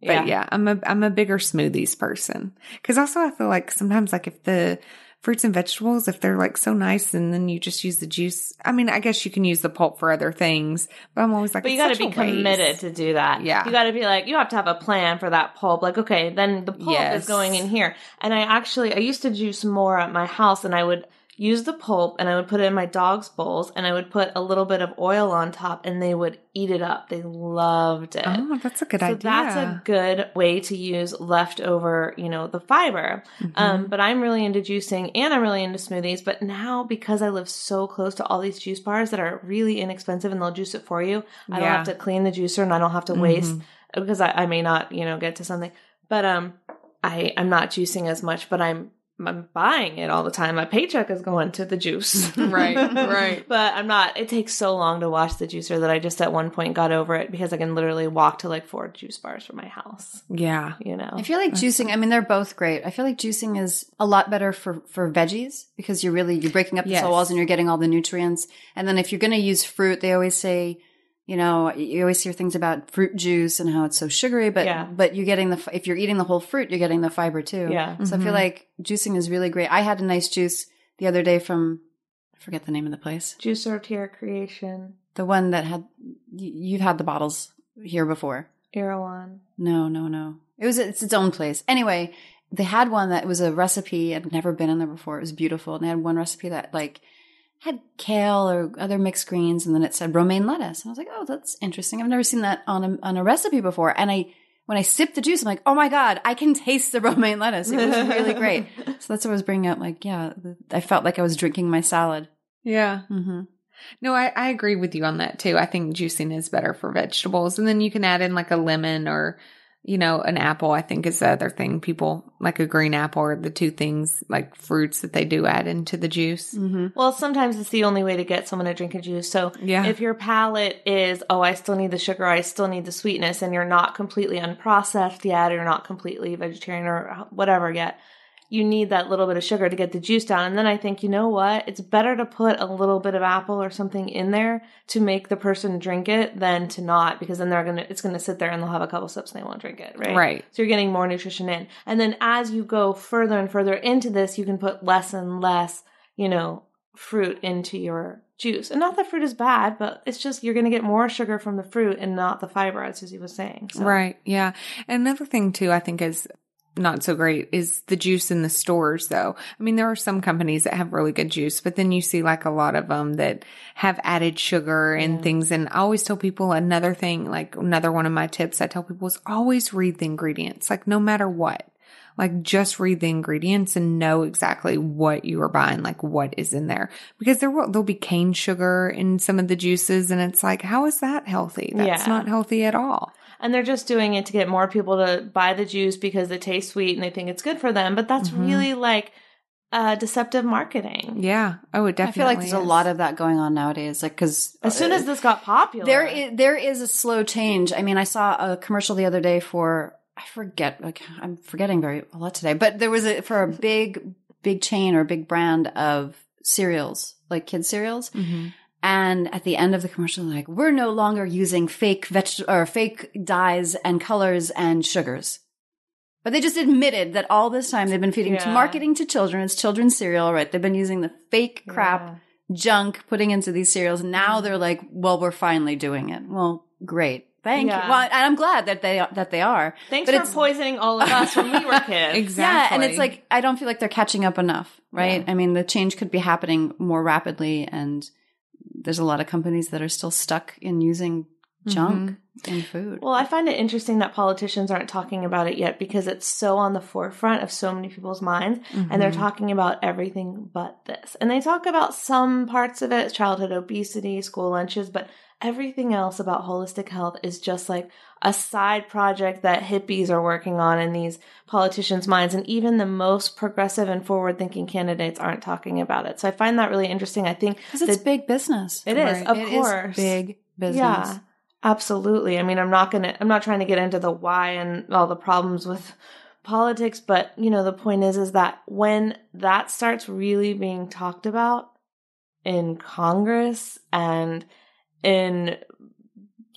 But yeah, I'm a, I'm a bigger smoothies person. Cause also I feel like sometimes like if the fruits and vegetables, if they're like so nice and then you just use the juice, I mean, I guess you can use the pulp for other things, but I'm always like, But you got to be committed to do that. Yeah. You got to be like, you have to have a plan for that pulp. Like, okay, then the pulp Yes. is going in here. And I actually, I used to juice more at my house and I would use the pulp and I would put it in my dog's bowls and I would put a little bit of oil on top and they would eat it up. They loved it. Oh, that's a good so idea. that's a good way to use leftover, you know, the fiber. Mm-hmm. Um, but I'm really into juicing and I'm really into smoothies. But now because I live so close to all these juice bars that are really inexpensive and they'll juice it for you, I don't have to clean the juicer and I don't have to waste because I, I may not, you know, get to something. But um, I I'm not juicing as much, but I'm I'm buying it all the time. My paycheck is going to the juice. Right, right. But I'm not. It takes so long to wash the juicer that I just at one point got over it because I can literally walk to like four juice bars from my house. yeah. You know. I feel like juicing. I mean, they're both great. I feel like juicing is a lot better for for veggies because you're really you're breaking up the Yes. cell walls and you're getting all the nutrients. And then if you're going to use fruit, they always say, you know, you always hear things about fruit juice and how it's so sugary, but Yeah. but you're getting the if you're eating the whole fruit, you're getting the fiber too. Yeah. So I feel mm-hmm. like juicing is really great. I had a nice juice the other day from I forget the name of the place. Juice served here creation. The one that had you, you've had the bottles here before. Erewhon. No, no, no. It was it's its own place. Anyway, they had one that was a recipe. I'd never been in there before. It was beautiful. And they had one recipe that like had kale or other mixed greens, and then it said romaine lettuce. And I was like, oh, that's interesting. I've never seen that on a on a recipe before. And I when I sipped the juice, I'm like, oh my god, I can taste the romaine lettuce. It was really great. So that's what I was bringing up. Like, yeah, I felt like I was drinking my salad. Yeah. Mm-hmm. No, I, I agree with you on that too. I think juicing is better for vegetables. And then you can add in like a lemon or, you know, an apple, I think is the other thing. People like a green apple or the two things like fruits that they do add into the juice. hmm Well, sometimes it's the only way to get someone to drink a juice. So Yeah. if your palate is, oh, I still need the sugar, I still need the sweetness, and you're not completely unprocessed yet, or you're not completely vegetarian or whatever yet, you need that little bit of sugar to get the juice down. And then I think, you know what? It's better to put a little bit of apple or something in there to make the person drink it than to not, because then they're gonna, it's gonna sit there and they'll have a couple sips and they won't drink it, right? Right. So you're getting more nutrition in. And then as you go further and further into this, you can put less and less, you know, fruit into your juice. And not that fruit is bad, but it's just you're going to get more sugar from the fruit and not the fiber, as Suzy was saying. So. Right. Yeah. And another thing too, I think is not so great is the juice in the stores though. I mean, there are some companies that have really good juice, but then you see like a lot of them that have added sugar and things. And I always tell people another thing, like another one of my tips I tell people is always read the ingredients, like no matter what. Like just read the ingredients and know exactly what you are buying, like what is in there. Because there will there'll be cane sugar in some of the juices and it's like, how is that healthy? That's Yeah. not healthy at all. And they're just doing it to get more people to buy the juice because it tastes sweet and they think it's good for them. But that's mm-hmm. really like uh, deceptive marketing. Yeah. Oh, it I definitely. feel like there's a lot of that going on nowadays. Like, because uh, As soon as this got popular, There is, there is a slow change. I mean, I saw a commercial the other day for I forget like I'm forgetting very a lot today, but there was a for a big big chain or big brand of cereals, like kid cereals. Mm-hmm. And at the end of the commercial, they're like, we're no longer using fake veg or fake dyes and colors and sugars. But they just admitted that all this time they've been feeding to marketing to children. It's children's cereal, right? They've been using the fake crap junk putting into these cereals. Now mm-hmm. they're like, well, we're finally doing it. Well, great. Thank Yeah. you. Well, and I'm glad that they, that they are. Thanks but for poisoning all of us when we were kids. Exactly. Yeah. And it's like, I don't feel like they're catching up enough, right? I mean, the change could be happening more rapidly. And there's a lot of companies that are still stuck in using junk mm-hmm. in food. Well, I find it interesting that politicians aren't talking about it yet because it's so on the forefront of so many people's minds and they're mm-hmm. talking about everything but this. And they talk about some parts of it, childhood obesity, school lunches, but everything else about holistic health is just like a side project that hippies are working on in these politicians' minds. And even the most progressive and forward thinking candidates aren't talking about it. So I find that really interesting. I think Because it's big business. It is, of It is course. big business. Yeah, absolutely. I mean, I'm not gonna, I'm not trying to get into the why and all the problems with politics, but you know, the point is, is that when that starts really being talked about in Congress and in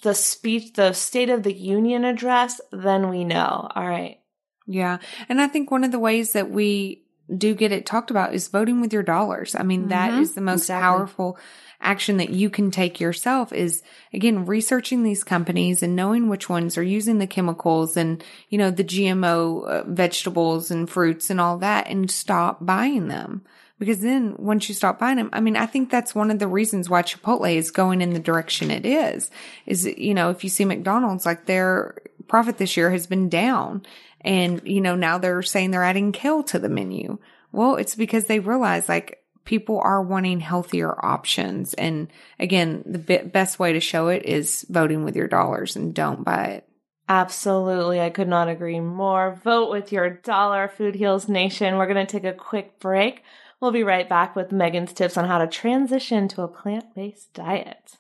the speech, the State of the Union address, then we know. All right. Yeah. And I think one of the ways that we do get it talked about is voting with your dollars. I mean, that Mhm. is the most Exactly. powerful action that you can take yourself is again, researching these companies and knowing which ones are using the chemicals and, you know, the GMO uh, vegetables and fruits and all that and stop buying them. Because then once you stop buying them, I mean, I think that's one of the reasons why Chipotle is going in the direction it is, is, you know, if you see McDonald's, like their profit this year has been down and, you know, now they're saying they're adding kale to the menu. Well, it's because they realize like people are wanting healthier options. And again, the be- best way to show it is voting with your dollars and don't buy it. Absolutely. I could not agree more. Vote with your dollar, Food Heals Nation. We're going to take a quick break. We'll be right back with Megan's tips on how to transition to a plant based diet.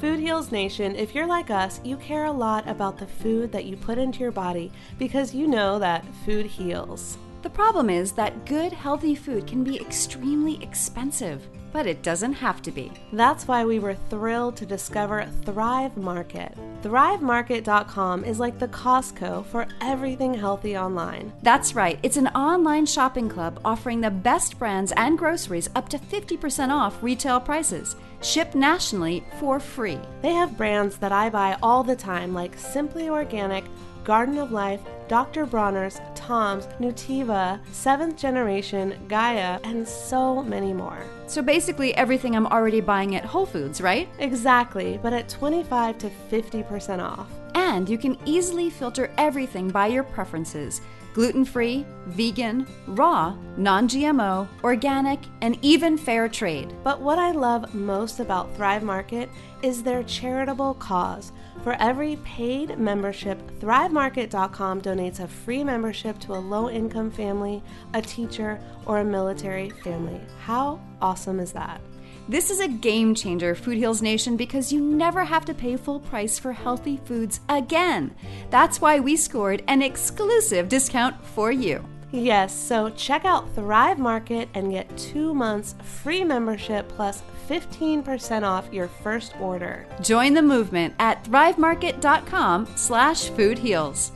Food Heals Nation, if you're like us, you care a lot about the food that you put into your body because you know that food heals. The problem is that good, healthy food can be extremely expensive, but it doesn't have to be. That's why we were thrilled to discover Thrive Market. ThriveMarket.com is like the Costco for everything healthy online. That's right, it's an online shopping club offering the best brands and groceries up to 50% off retail prices, shipped nationally for free. They have brands that I buy all the time, like Simply Organic, Garden of Life, Dr. Bronner's, Tom's, Nutiva, Seventh Generation, Gaia, and so many more. So basically, everything I'm already buying at Whole Foods, right? Exactly, but at 25 to 50% off. And you can easily filter everything by your preferences gluten free, vegan, raw, non GMO, organic, and even fair trade. But what I love most about Thrive Market is their charitable cause. For every paid membership, ThriveMarket.com donates a free membership to a low income family, a teacher, or a military family. How awesome is that? This is a game changer, Food Heals Nation, because you never have to pay full price for healthy foods again. That's why we scored an exclusive discount for you. Yes, so check out Thrive Market and get two months free membership plus 15% off your first order. Join the movement at thrivemarket.com slash foodheals.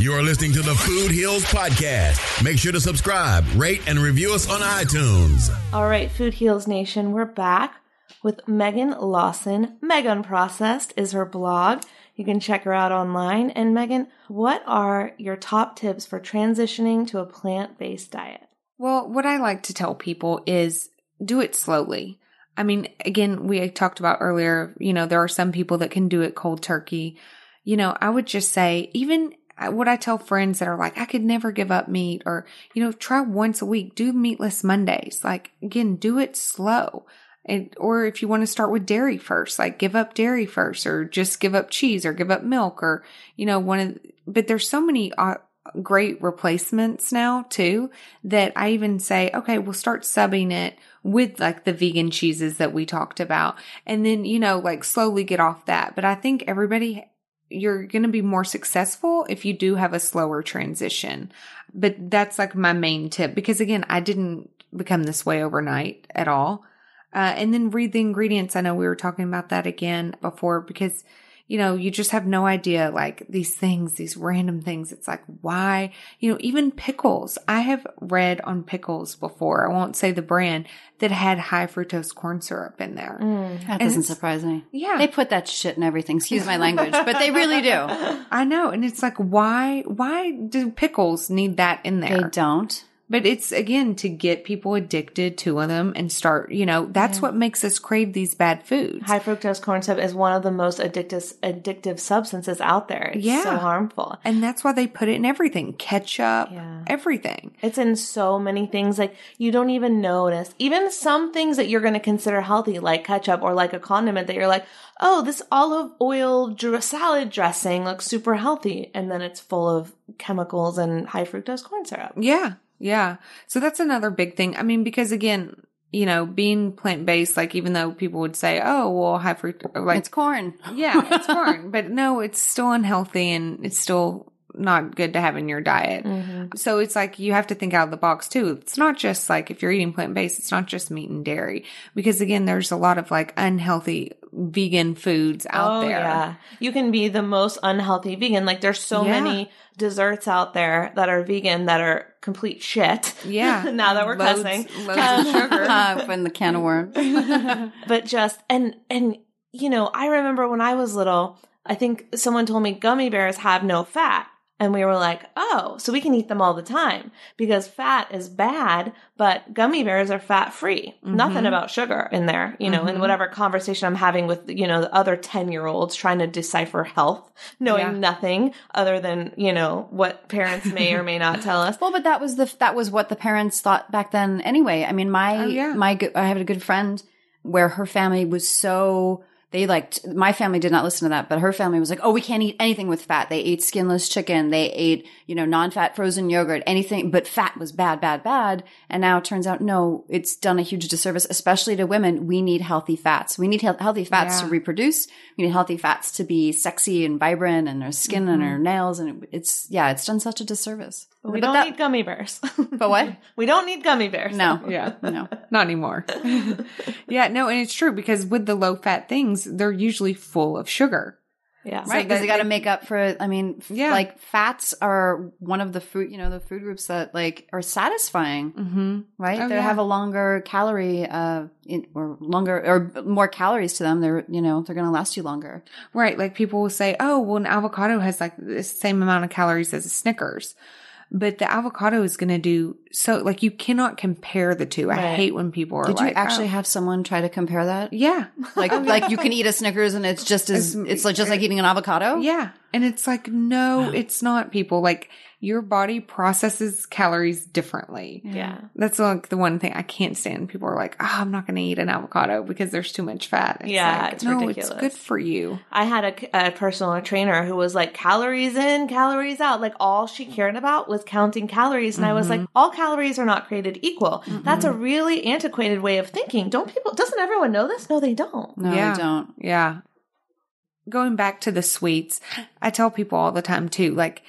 You're listening to the Food Heals Podcast. Make sure to subscribe, rate, and review us on iTunes. All right, Food Heals Nation, we're back with Megan Lawson. Meg Unprocessed is her blog. You can check her out online. And Megan, what are your top tips for transitioning to a plant based diet? Well, what I like to tell people is do it slowly. I mean, again, we talked about earlier, you know, there are some people that can do it cold turkey. You know, I would just say, even what I tell friends that are like, I could never give up meat or, you know, try once a week, do meatless Mondays. Like, again, do it slow. And, or if you want to start with dairy first, like give up dairy first or just give up cheese or give up milk or, you know, one of, but there's so many uh, great replacements now too that I even say, okay, we'll start subbing it with like the vegan cheeses that we talked about. And then, you know, like slowly get off that. But I think everybody, you're going to be more successful if you do have a slower transition. But that's like my main tip because again, I didn't become this way overnight at all. Uh, and then read the ingredients. I know we were talking about that again before because, you know, you just have no idea like these things, these random things. It's like, why, you know, even pickles. I have read on pickles before. I won't say the brand that had high fructose corn syrup in there. Mm. That And doesn't surprise me. Yeah. They put that shit in everything. Excuse my language, but they really do. I know. And it's like, why, why do pickles need that in there? They don't. But it's again to get people addicted to them and start, you know, that's what makes us crave these bad foods. High fructose corn syrup is one of the most addictive addictive substances out there. It's Yeah. so harmful. and that's why they put it in everything ketchup, Yeah. everything. It's in so many things like you don't even notice. Even some things that you're going to consider healthy, like ketchup or like a condiment that you're like, oh, this olive oil dr- salad dressing looks super healthy. And then it's full of chemicals and high fructose corn syrup. Yeah. Yeah. So that's another big thing. I mean, because again, you know, being plant based, like even though people would say, oh, well, high fructose, like, it's corn. yeah, it's corn, but no, it's still unhealthy and it's still not good to have in your diet. Mm-hmm. So it's like you have to think out of the box too. It's not just like if you're eating plant based, it's not just meat and dairy because again, there's a lot of like unhealthy vegan foods out oh, there. Yeah. You can be the most unhealthy vegan. Like there's so Yeah. many desserts out there that are vegan that are complete shit. Yeah. now that we're Loads- cussing. loads of sugar. Uh, when the can of worms. but just and and you know i remember when i was little i think someone told me gummy bears have no fat and we were like oh so we can eat them all the time because fat is bad but gummy bears are fat free mm-hmm. nothing about sugar in there you know in mm-hmm. whatever conversation i'm having with you know the other 10 year olds trying to decipher health knowing Yeah. nothing other than you know what parents may or may not tell us Well, but that was the that was what the parents thought back then anyway. I mean, my Oh, yeah. my I have a good friend where her family was so they liked my family did not listen to that, but her family was like, "Oh, we can't eat anything with fat." They ate skinless chicken, they ate, you know, non-fat frozen yogurt, anything, but fat was bad, bad, bad. And now it turns out no, it's done a huge disservice, especially to women. We need healthy fats. We need he- healthy fats Yeah. to reproduce. We need healthy fats to be sexy and vibrant and our skin and our mm-hmm. nails and it's yeah, it's done such a disservice. We But don't that- need gummy bears But what? we don't need gummy bears No. Yeah. No. Not anymore. yeah, no, and it's true because with the low fat things, they're usually full of sugar. yeah Right. Because they got to make up for, I mean, Yeah. like fats are one of the food, you know, the food groups that like are satisfying, Mm-hmm. right? Oh, they yeah. have a longer calorie, uh, in, or longer, or more calories to them. They're, you know, they're going to last you longer. Right. Like people will say, oh, well, an avocado has like the same amount of calories as a Snickers. But the avocado is going to do so, like, you cannot compare the two. I hate when people are Did like, you actually oh, have someone try to compare that? yeah. Like, like you can eat a Snickers and it's just as, It's- it's like just like eating an avocado? Yeah. And it's like, no, it's not people. Like, your body processes calories differently. yeah That's like the one thing I can't stand. People are like, oh, I'm not going to eat an avocado because there's too much fat. It's Yeah, like, it's no, ridiculous. it's good for you. I had a, a personal trainer who was like calories in, calories out. Like all she cared about was counting calories. And I was mm-hmm. like, all calories are not created equal. That's a really antiquated way of thinking. Don't people, doesn't everyone know this? No, they don't. No, Yeah. I don't. Yeah. Going back to the sweets, I tell people all the time too, like,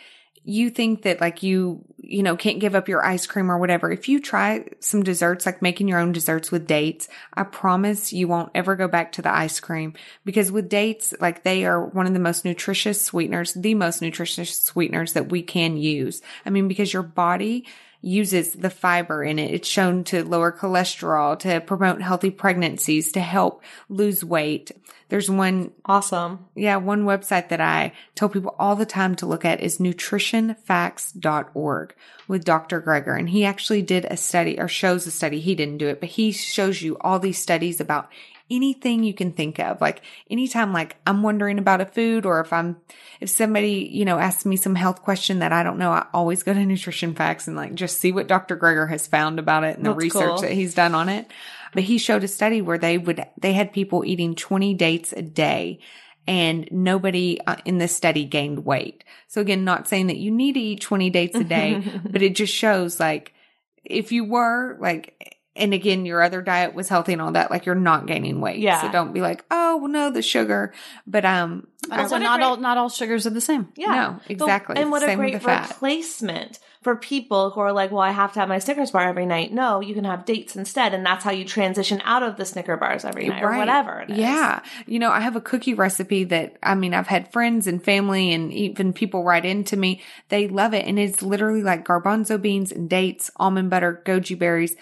you think that like you, you know, can't give up your ice cream or whatever. If you try some desserts, like making your own desserts with dates, I promise you won't ever go back to the ice cream because with dates, like they are one of the most nutritious sweeteners, the most nutritious sweeteners that we can use. I mean, because your body uses the fiber in it. It's shown to lower cholesterol, to promote healthy pregnancies, to help lose weight. There's one Awesome. yeah, one website that I tell people all the time to look at is nutritionfacts.org with Dr. Greger. And he actually did a study or shows a study. He didn't do it, but he shows you all these studies about anything you can think of. Like anytime like I'm wondering about a food or if I'm, if somebody, you know, asks me some health question that I don't know, I always go to Nutrition Facts and like just see what Dr. Greger has found about it and the research cool. that he's done on it. But he showed a study where they would, they had people eating 20 dates a day and nobody uh, in this study gained weight. So again, not saying that you need to eat 20 dates a day, but it just shows like if you were like, and again, your other diet was healthy and all that, like you're not gaining weight. Yeah. So don't be like, oh, well, no, the sugar. But, um, also, not great- all not all sugars are the same. Yeah. No, exactly. and what Same a great replacement for people who are like, well, I have to have my Snickers bar every night. No, you can have dates instead. And that's how you transition out of the Snicker bars every night or whatever. Yeah. You know, I have a cookie recipe that, I mean, I've had friends and family and even people write into me. They love it. And it's literally like garbanzo beans and dates, almond butter, goji berries.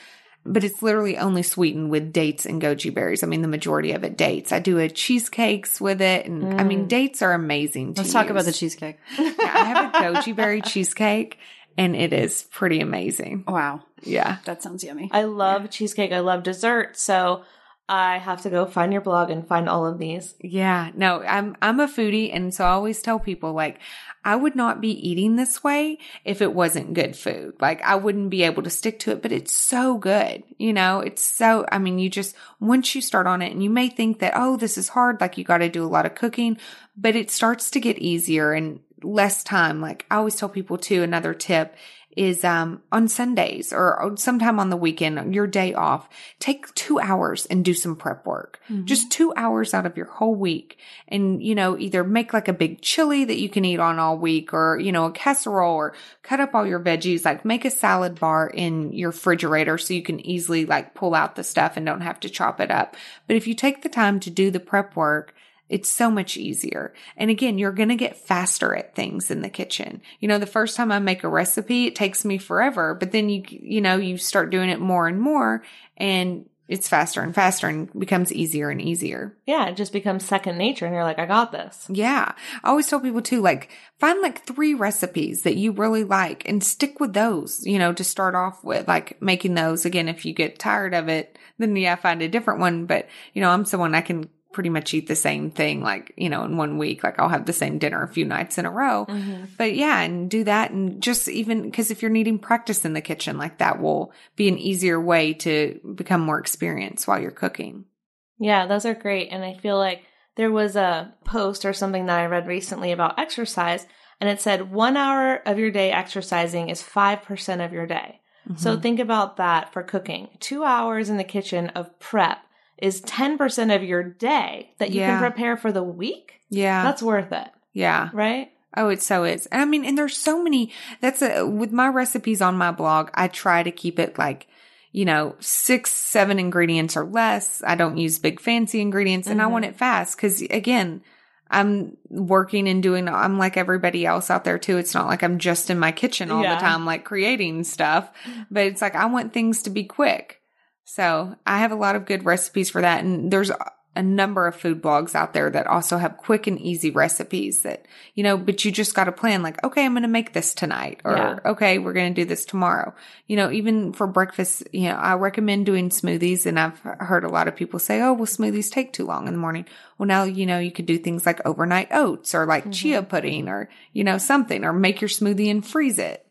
But it's literally only sweetened with dates and goji berries. I mean, the majority of it dates. I do a cheesecakes with it. And I mean, mm. dates are amazing. To Let's talk about the cheesecake. Yeah, I have a goji berry cheesecake and it is pretty amazing. Wow. Yeah. That sounds yummy. I love cheesecake. I love dessert. So I have to go find your blog and find all of these. Yeah, no, I'm I'm a foodie and so I always tell people like I would not be eating this way if it wasn't good food. Like I wouldn't be able to stick to it, but it's so good. You know, it's so I mean, you just once you start on it and you may think that oh, this is hard, like you got to do a lot of cooking, but it starts to get easier and less time. Like I always tell people too, another tip is um, on Sundays or sometime on the weekend, your day off, take two hours and do some prep work. Mm-hmm. Just two hours out of your whole week. And, you know, either make like a big chili that you can eat on all week or, you know, a casserole or cut up all your veggies, like make a salad bar in your refrigerator so you can easily like pull out the stuff and don't have to chop it up. But if you take the time to do the prep work, it's so much easier. And again, you're going to get faster at things in the kitchen. You know, the first time I make a recipe, it takes me forever, but then you, you know, you start doing it more and more and it's faster and faster and becomes easier and easier. Yeah, it just becomes second nature and you're like, I got this. Yeah. I always tell people too, like, find like three recipes that you really like and stick with those, you know, to start off with, like making those. Again, if you get tired of it, then yeah, find a different one. But, you know, I'm someone I can pretty much eat the same thing like you know in one week like i'll have the same dinner a few nights in a row mm-hmm. but yeah and do that and just even because if you're needing practice in the kitchen like that will be an easier way to become more experienced while you're cooking yeah those are great and i feel like there was a post or something that i read recently about exercise and it said one hour of your day exercising is 5% of your day mm-hmm. so think about that for cooking two hours in the kitchen of prep is 10% of your day that you yeah. can prepare for the week. Yeah. That's worth it. Yeah. Right? Oh, it so is. I mean, and there's so many, that's a, with my recipes on my blog, I try to keep it like, you know, six, seven ingredients or less. I don't use big fancy ingredients and mm-hmm. I want it fast. Cause again, I'm working and doing, I'm like everybody else out there too. It's not like I'm just in my kitchen all yeah. the time, like creating stuff, but it's like I want things to be quick. So I have a lot of good recipes for that. And there's a number of food blogs out there that also have quick and easy recipes that, you know, but you just got to plan like, okay, I'm going to make this tonight or yeah. okay, we're going to do this tomorrow. You know, even for breakfast, you know, I recommend doing smoothies and I've heard a lot of people say, oh, well, smoothies take too long in the morning. Well, now, you know, you could do things like overnight oats or like mm-hmm. chia pudding or, you know, something or make your smoothie and freeze it.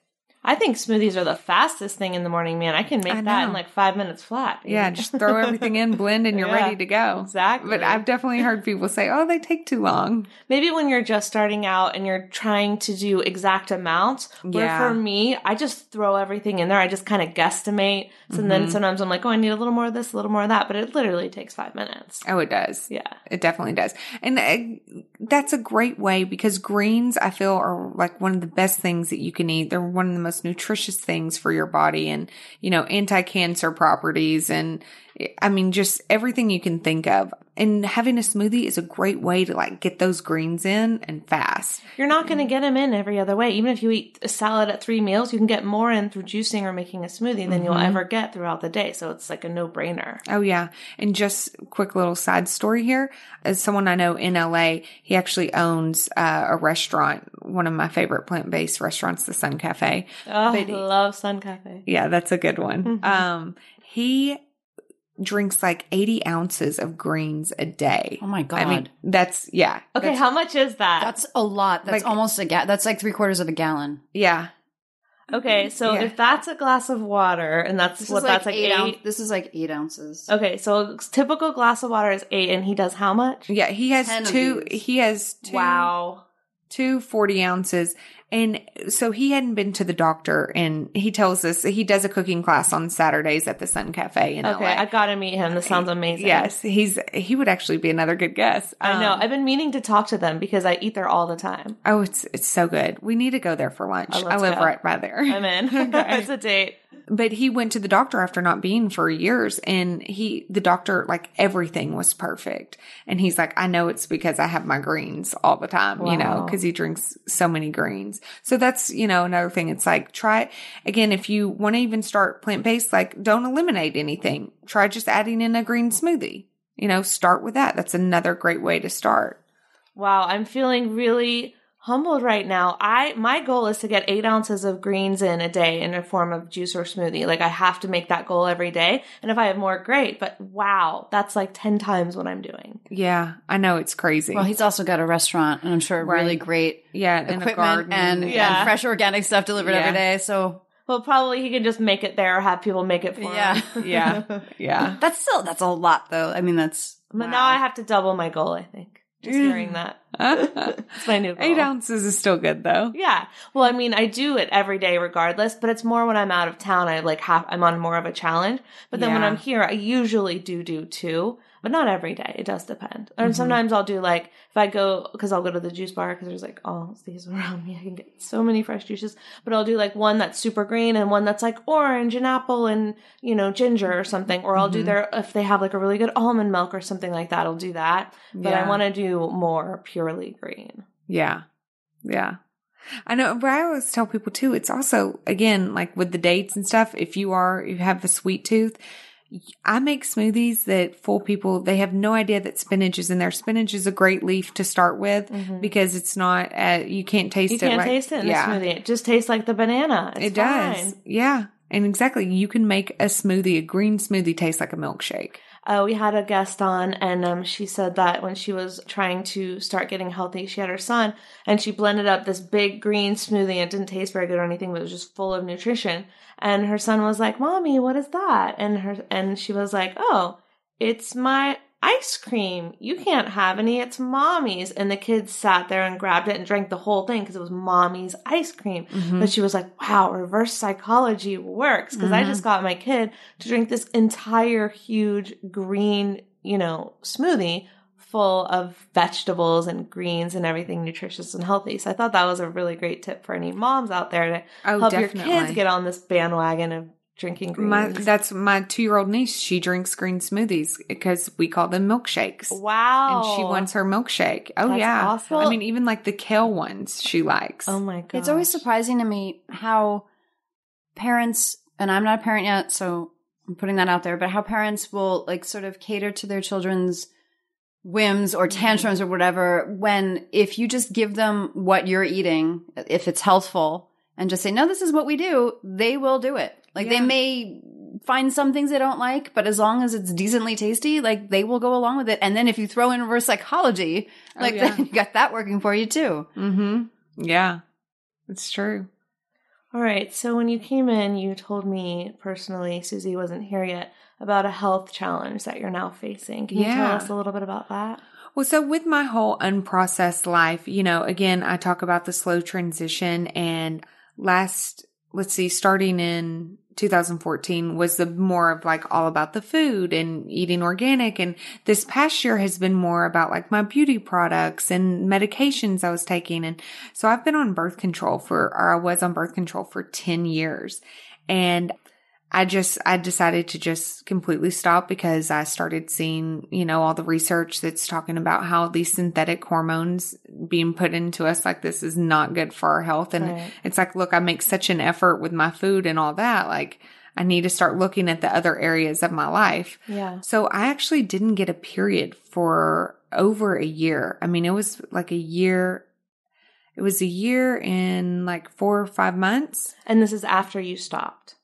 I think smoothies are the fastest thing in the morning, man. I can make I that in like five minutes flat. Yeah, just throw everything in, blend, and you're yeah, ready to go. Exactly. But I've definitely heard people say, oh, they take too long. Maybe when you're just starting out and you're trying to do exact amounts. Where yeah. for me, I just throw everything in there. I just kind of guesstimate. So mm-hmm. then sometimes I'm like, oh, I need a little more of this, a little more of that. But it literally takes five minutes. Oh, it does. Yeah. It definitely does. And uh, that's a great way because greens, I feel, are like one of the best things that you can eat. They're one of the most nutritious things for your body and, you know, anti-cancer properties and I mean, just everything you can think of. And having a smoothie is a great way to like get those greens in and fast. You're not going to get them in every other way. Even if you eat a salad at three meals, you can get more in through juicing or making a smoothie than mm-hmm. you'll ever get throughout the day. So it's like a no brainer. Oh yeah. And just quick little side story here. As someone I know in LA, he actually owns uh, a restaurant, one of my favorite plant based restaurants, the Sun Cafe. Oh, but I love Sun Cafe. Yeah, that's a good one. Mm-hmm. Um, he drinks like 80 ounces of greens a day. Oh my God. I mean, that's, yeah. Okay. That's, how much is that? That's a lot. That's like, almost a ga- That's like three quarters of a gallon. Yeah. Okay. So yeah. if that's a glass of water and that's this what like that's like eight, eight this is like eight ounces. Okay. So typical glass of water is eight and he does how much? Yeah. He has two, he has two. Wow. Two 40 ounces and so he hadn't been to the doctor and he tells us he does a cooking class on Saturdays at the Sun Cafe in okay, LA. I gotta meet him. This sounds amazing. Yes, he's he would actually be another good guest. I know. Um, I've been meaning to talk to them because I eat there all the time. Oh, it's it's so good. We need to go there for lunch. Oh, I live go. right by there. I'm in. okay. it's a date but he went to the doctor after not being for years and he, the doctor, like everything was perfect. And he's like, I know it's because I have my greens all the time, wow. you know, cause he drinks so many greens. So that's, you know, another thing. It's like, try again, if you want to even start plant based, like don't eliminate anything. Try just adding in a green smoothie, you know, start with that. That's another great way to start. Wow. I'm feeling really humbled right now. I my goal is to get eight ounces of greens in a day in a form of juice or smoothie. Like I have to make that goal every day. And if I have more, great. But wow, that's like ten times what I'm doing. Yeah, I know it's crazy. Well, he's also got a restaurant, and I'm sure Right. really great yeah, equipment and, Yeah. and fresh organic stuff delivered Yeah. every day. So Well, probably he can just make it there or have people make it for Yeah. him. yeah, yeah. that's still that's a lot, though. I mean, that's But now I have to double my goal, I think. Just hearing mm. that. It's my new goal. Eight ounces is still good though. Yeah. Well, I mean, I do it every day regardless, but it's more when I'm out of town. I like have, I'm on more of a challenge. But then when I'm here, I usually do do two, but not every day. It does depend. Mm-hmm. And sometimes I'll do like, if I go, cause I'll go to the juice bar cause there's like all these around me. I can get so many fresh juices, but I'll do like one that's super green and one that's like orange and apple and, you know, ginger or something. Or Mm-hmm. I'll do their, if they have like a really good almond milk or something like that, I'll do that. But I want to do more purely green. Yeah. Yeah. I know, but I always tell people too, it's also, again, like with the dates and stuff, if you are, you have a sweet tooth, I make smoothies that fool people. They have no idea that spinach is in there. Spinach is a great leaf to start with because it's not, uh, you can't taste Mm-hmm. You can't like- taste it in yeah. a smoothie. It just tastes like the banana. It's it does. fine. Yeah. And exactly. You can make a smoothie, a green smoothie taste like a milkshake. Uh, we had a guest on, and um, she said that when she was trying to start getting healthy, she had her son, and she blended up this big green smoothie. It didn't taste very good or anything, but it was just full of nutrition. And her son was like, "Mommy, what is that?" And her and she was like, "Oh, it's my ice cream. You can't have any. It's mommy's." And the kids sat there and grabbed it and drank the whole thing because it was mommy's ice cream. Mm-hmm. But she was like, "Wow, reverse psychology works." Because I just mm-hmm. got my kid to drink this entire huge green, you know, smoothie full of vegetables and greens and everything nutritious and healthy. So I thought that was a really great tip for any moms out there to Oh, help your kids get on this bandwagon of drinking greens. My, that's my two year old niece. She drinks green smoothies because we call them milkshakes. wow. And she wants her milkshake. Oh That's yeah. awesome. I mean, even like the kale ones she likes. Oh my god. It's always surprising to me how parents, and I'm not a parent yet, so I'm putting that out there, but how parents will like sort of cater to their children's whims or Mm-hmm. tantrums or whatever when if you just give them what you're eating, if it's healthful, and just say, no, this is what we do, they will do it. Like they may find some things they don't like, but as long as it's decently tasty, like they will go along with it. And then if you throw in reverse psychology, like Oh, yeah. then you got that working for you too. Mm-hmm. Yeah. It's true. All right. So when you came in, you told me personally, Suzy wasn't here yet, about a health challenge that you're now facing. Can you tell us a little bit about that? Well, so with my whole unprocessed life, you know, again, I talk about the slow transition and last, let's see, starting in 2014 was the more of like all about the food and eating organic. And this past year has been more about like my beauty products and medications I was taking. And so I've been on birth control for, or I was on birth control for 10 years. And I just, I decided to just completely stop because I started seeing, you know, all the research that's talking about how these synthetic hormones being put into us, like this is not good for our health. And Right. it's like, look, I make such an effort with my food and all that. Like I need to start looking at the other areas of my life. Yeah. So I actually didn't get a period for over a year. I mean, it was like a year. It was a year in like four or five months. And this is after you stopped.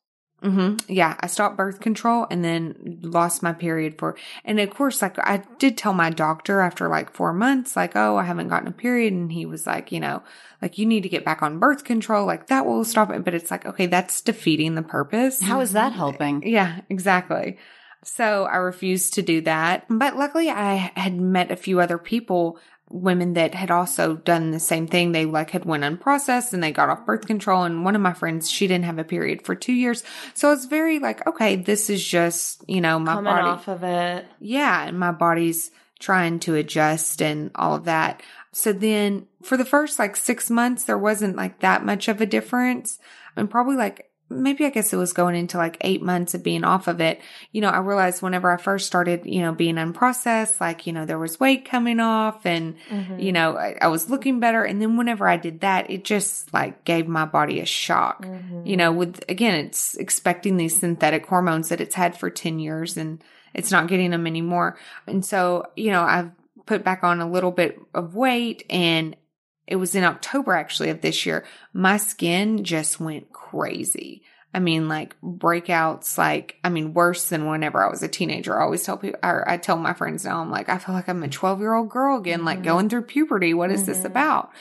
Hmm Yeah, I stopped birth control and then lost my period for, and of course, like I did tell my doctor after like four months, like, oh, I haven't gotten a period. And he was like, you know, like you need to get back on birth control. Like that will stop it. But it's like, okay, that's defeating the purpose. How is that helping? Yeah, exactly. So I refused to do that. But luckily I had met a few other people, women that had also done the same thing. They like had went unprocessed and they got off birth control. And one of my friends, she didn't have a period for two years. So I was very like, okay, this is just, you know, my Coming body. off of it. Yeah, and my body's trying to adjust and all of that. So then for the first like six months, there wasn't like that much of a difference. And probably like, maybe I guess it was going into like eight months of being off of it. You know, I realized whenever I first started, you know, being unprocessed, like, you know, there was weight coming off and, mm-hmm. you know, I, I was looking better. And then whenever I did that, it just like gave my body a shock. Mm-hmm. You know, with again, it's expecting these synthetic hormones that it's had for 10 years and it's not getting them anymore. And so, you know, I've put back on a little bit of weight and it was in October actually of this year, my skin just went crazy. I mean, like breakouts, like, I mean, worse than whenever I was a teenager. I always tell people, or I tell my friends now, I'm like, I feel like I'm a 12 year old girl again, like mm-hmm. going through puberty. What is this mm-hmm. about?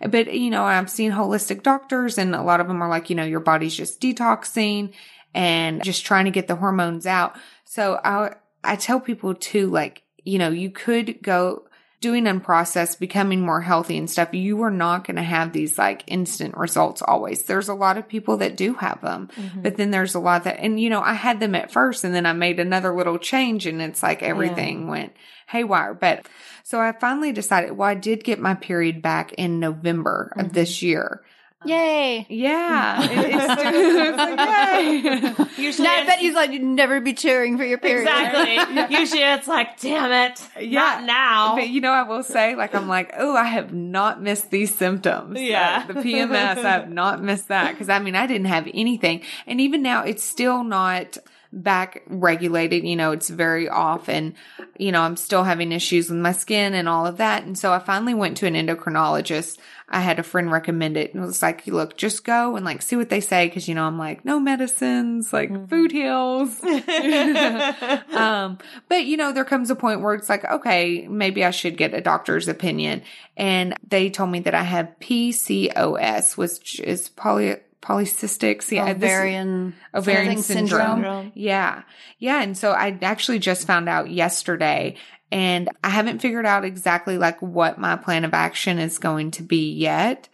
But, you know, I've seen holistic doctors and a lot of them are like, you know, your body's just detoxing and just trying to get the hormones out. So I, I tell people too, like, you know, you could go, doing unprocessed, becoming more healthy and stuff, you are not going to have these like instant results always. There's a lot of people that do have them, mm-hmm. but then there's a lot that, and you know, I had them at first and then I made another little change and it's like everything went haywire. But so I finally decided, well, I did get my period back in November of mm-hmm. this year. Yay. Yeah. It- it's, it's like, yay. Usually, Now, I bet you like you'd never be cheering for your period. exactly. Usually, it's like, damn it, Yeah. not now. But you know, I will say, like, I'm like, oh, I have not missed these symptoms. Yeah. Uh, the PMS, I have not missed that. Cause I mean, I didn't have anything. And even now, it's still not back regulated. You know, it's very off and, you know, I'm still having issues with my skin and all of that. And so I finally went to an endocrinologist. I had a friend recommend it and it was like, look, just go and like see what they say. Cause you know, I'm like, no medicines, like food heals. um, but you know, there comes a point where it's like, okay, maybe I should get a doctor's opinion. And they told me that I have PCOS, which is poly, polycystic. See, I- this- Ovarian, ovarian syndrome. Syndrome. Yeah. Yeah. And so I actually just found out yesterday and I haven't figured out exactly like what my plan of action is going to be yet.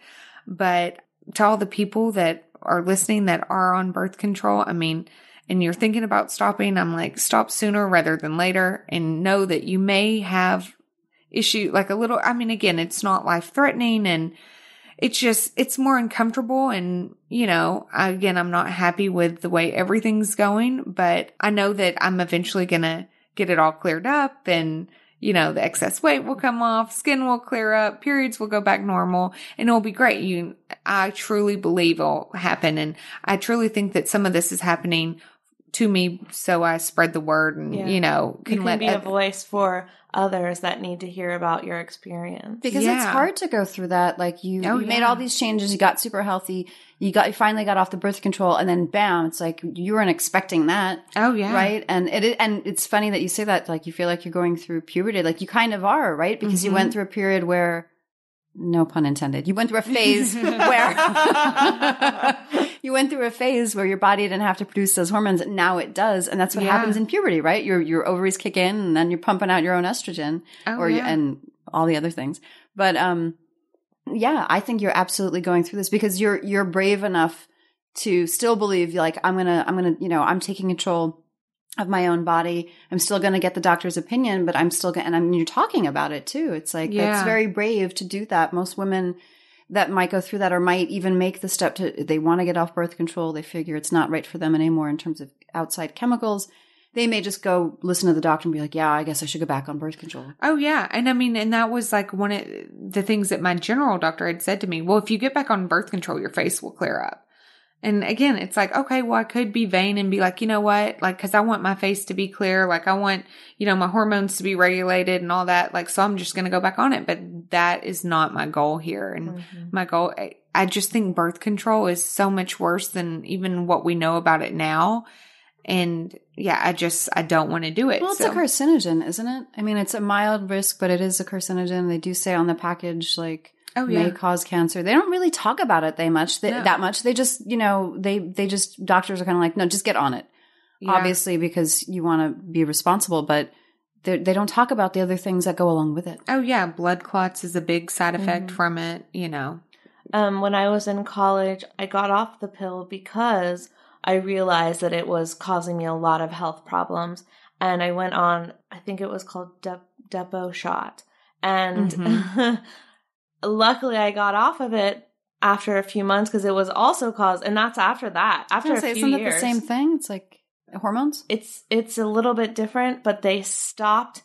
But to all the people that are listening that are on birth control, I mean, and you're thinking about stopping, I'm like, stop sooner rather than later and know that you may have issue, like a little, I mean, again, it's not life threatening and it's just, it's more uncomfortable. And, you know, again, I'm not happy with the way everything's going, but I know that I'm eventually going to get it all cleared up and, you know, the excess weight will come off, skin will clear up, periods will go back normal, and it'll be great. You, I truly believe it'll happen. And I truly think that some of this is happening to me so I spread the word and, Yeah. you know, you can let be a voice for others that need to hear about your experience. because it's hard to go through that. Like you, Oh, you made all these changes, you got super healthy, you got, you finally got off the birth control, and then bam, it's like you weren't expecting that, Oh, yeah. right? And it, and it's funny that you say that. Like you feel like you're going through puberty, like you kind of are, right? Because you Mhm. went through a period where, no pun intended, you went through a phase where you went through a phase where your body didn't have to produce those hormones. Now it does, and that's what Yeah. happens in puberty, right? Your your ovaries kick in, and then you're pumping out your own estrogen Oh, or yeah. and all the other things. But um, yeah, I think you're absolutely going through this because you're you're brave enough to still believe like I'm gonna I'm gonna you know I'm taking control of my own body. I'm still gonna get the doctor's opinion, but I'm still gonna and I'm you're talking about it too. It's like Yeah. that's very brave to do that. Most women that might go through that or might even make the step to they want to get off birth control they figure it's not right for them anymore in terms of outside chemicals they may just go listen to the doctor and be like yeah i guess i should go back on birth control Oh yeah, and I mean, and that was like one of the things that my general doctor had said to me. Well, if you get back on birth control, your face will clear up. And again, it's like, okay, well, I could be vain and be like, you know what? Like, cause I want my face to be clear. Like, I want, you know, my hormones to be regulated and all that. Like, so I'm just going to go back on it. But that is not my goal here. And mm-hmm. my goal, I, I just think birth control is so much worse than even what we know about it now. And yeah, I just, I don't want to do it. well it's so. a carcinogen isn't it i mean it's a mild risk but it is a carcinogen they do say on the package like Oh, may cause cancer they don't really talk about it they much they, No. that much they just you know they they just doctors are kind of like no just get on it Yeah. obviously because you want to be responsible but they they don't talk about the other things that go along with it Oh yeah, blood clots is a big side effect Mhm. from it, you know. Um, when I was in college, I got off the pill because I realized that it was causing me a lot of health problems. And I went on, I think it was called Dep- Depo Shot. And luckily I got off of it after a few months because it was also caused, and that's after that, after a say, few isn't years. it the same thing it's like hormones it's it's a little bit different, but they stopped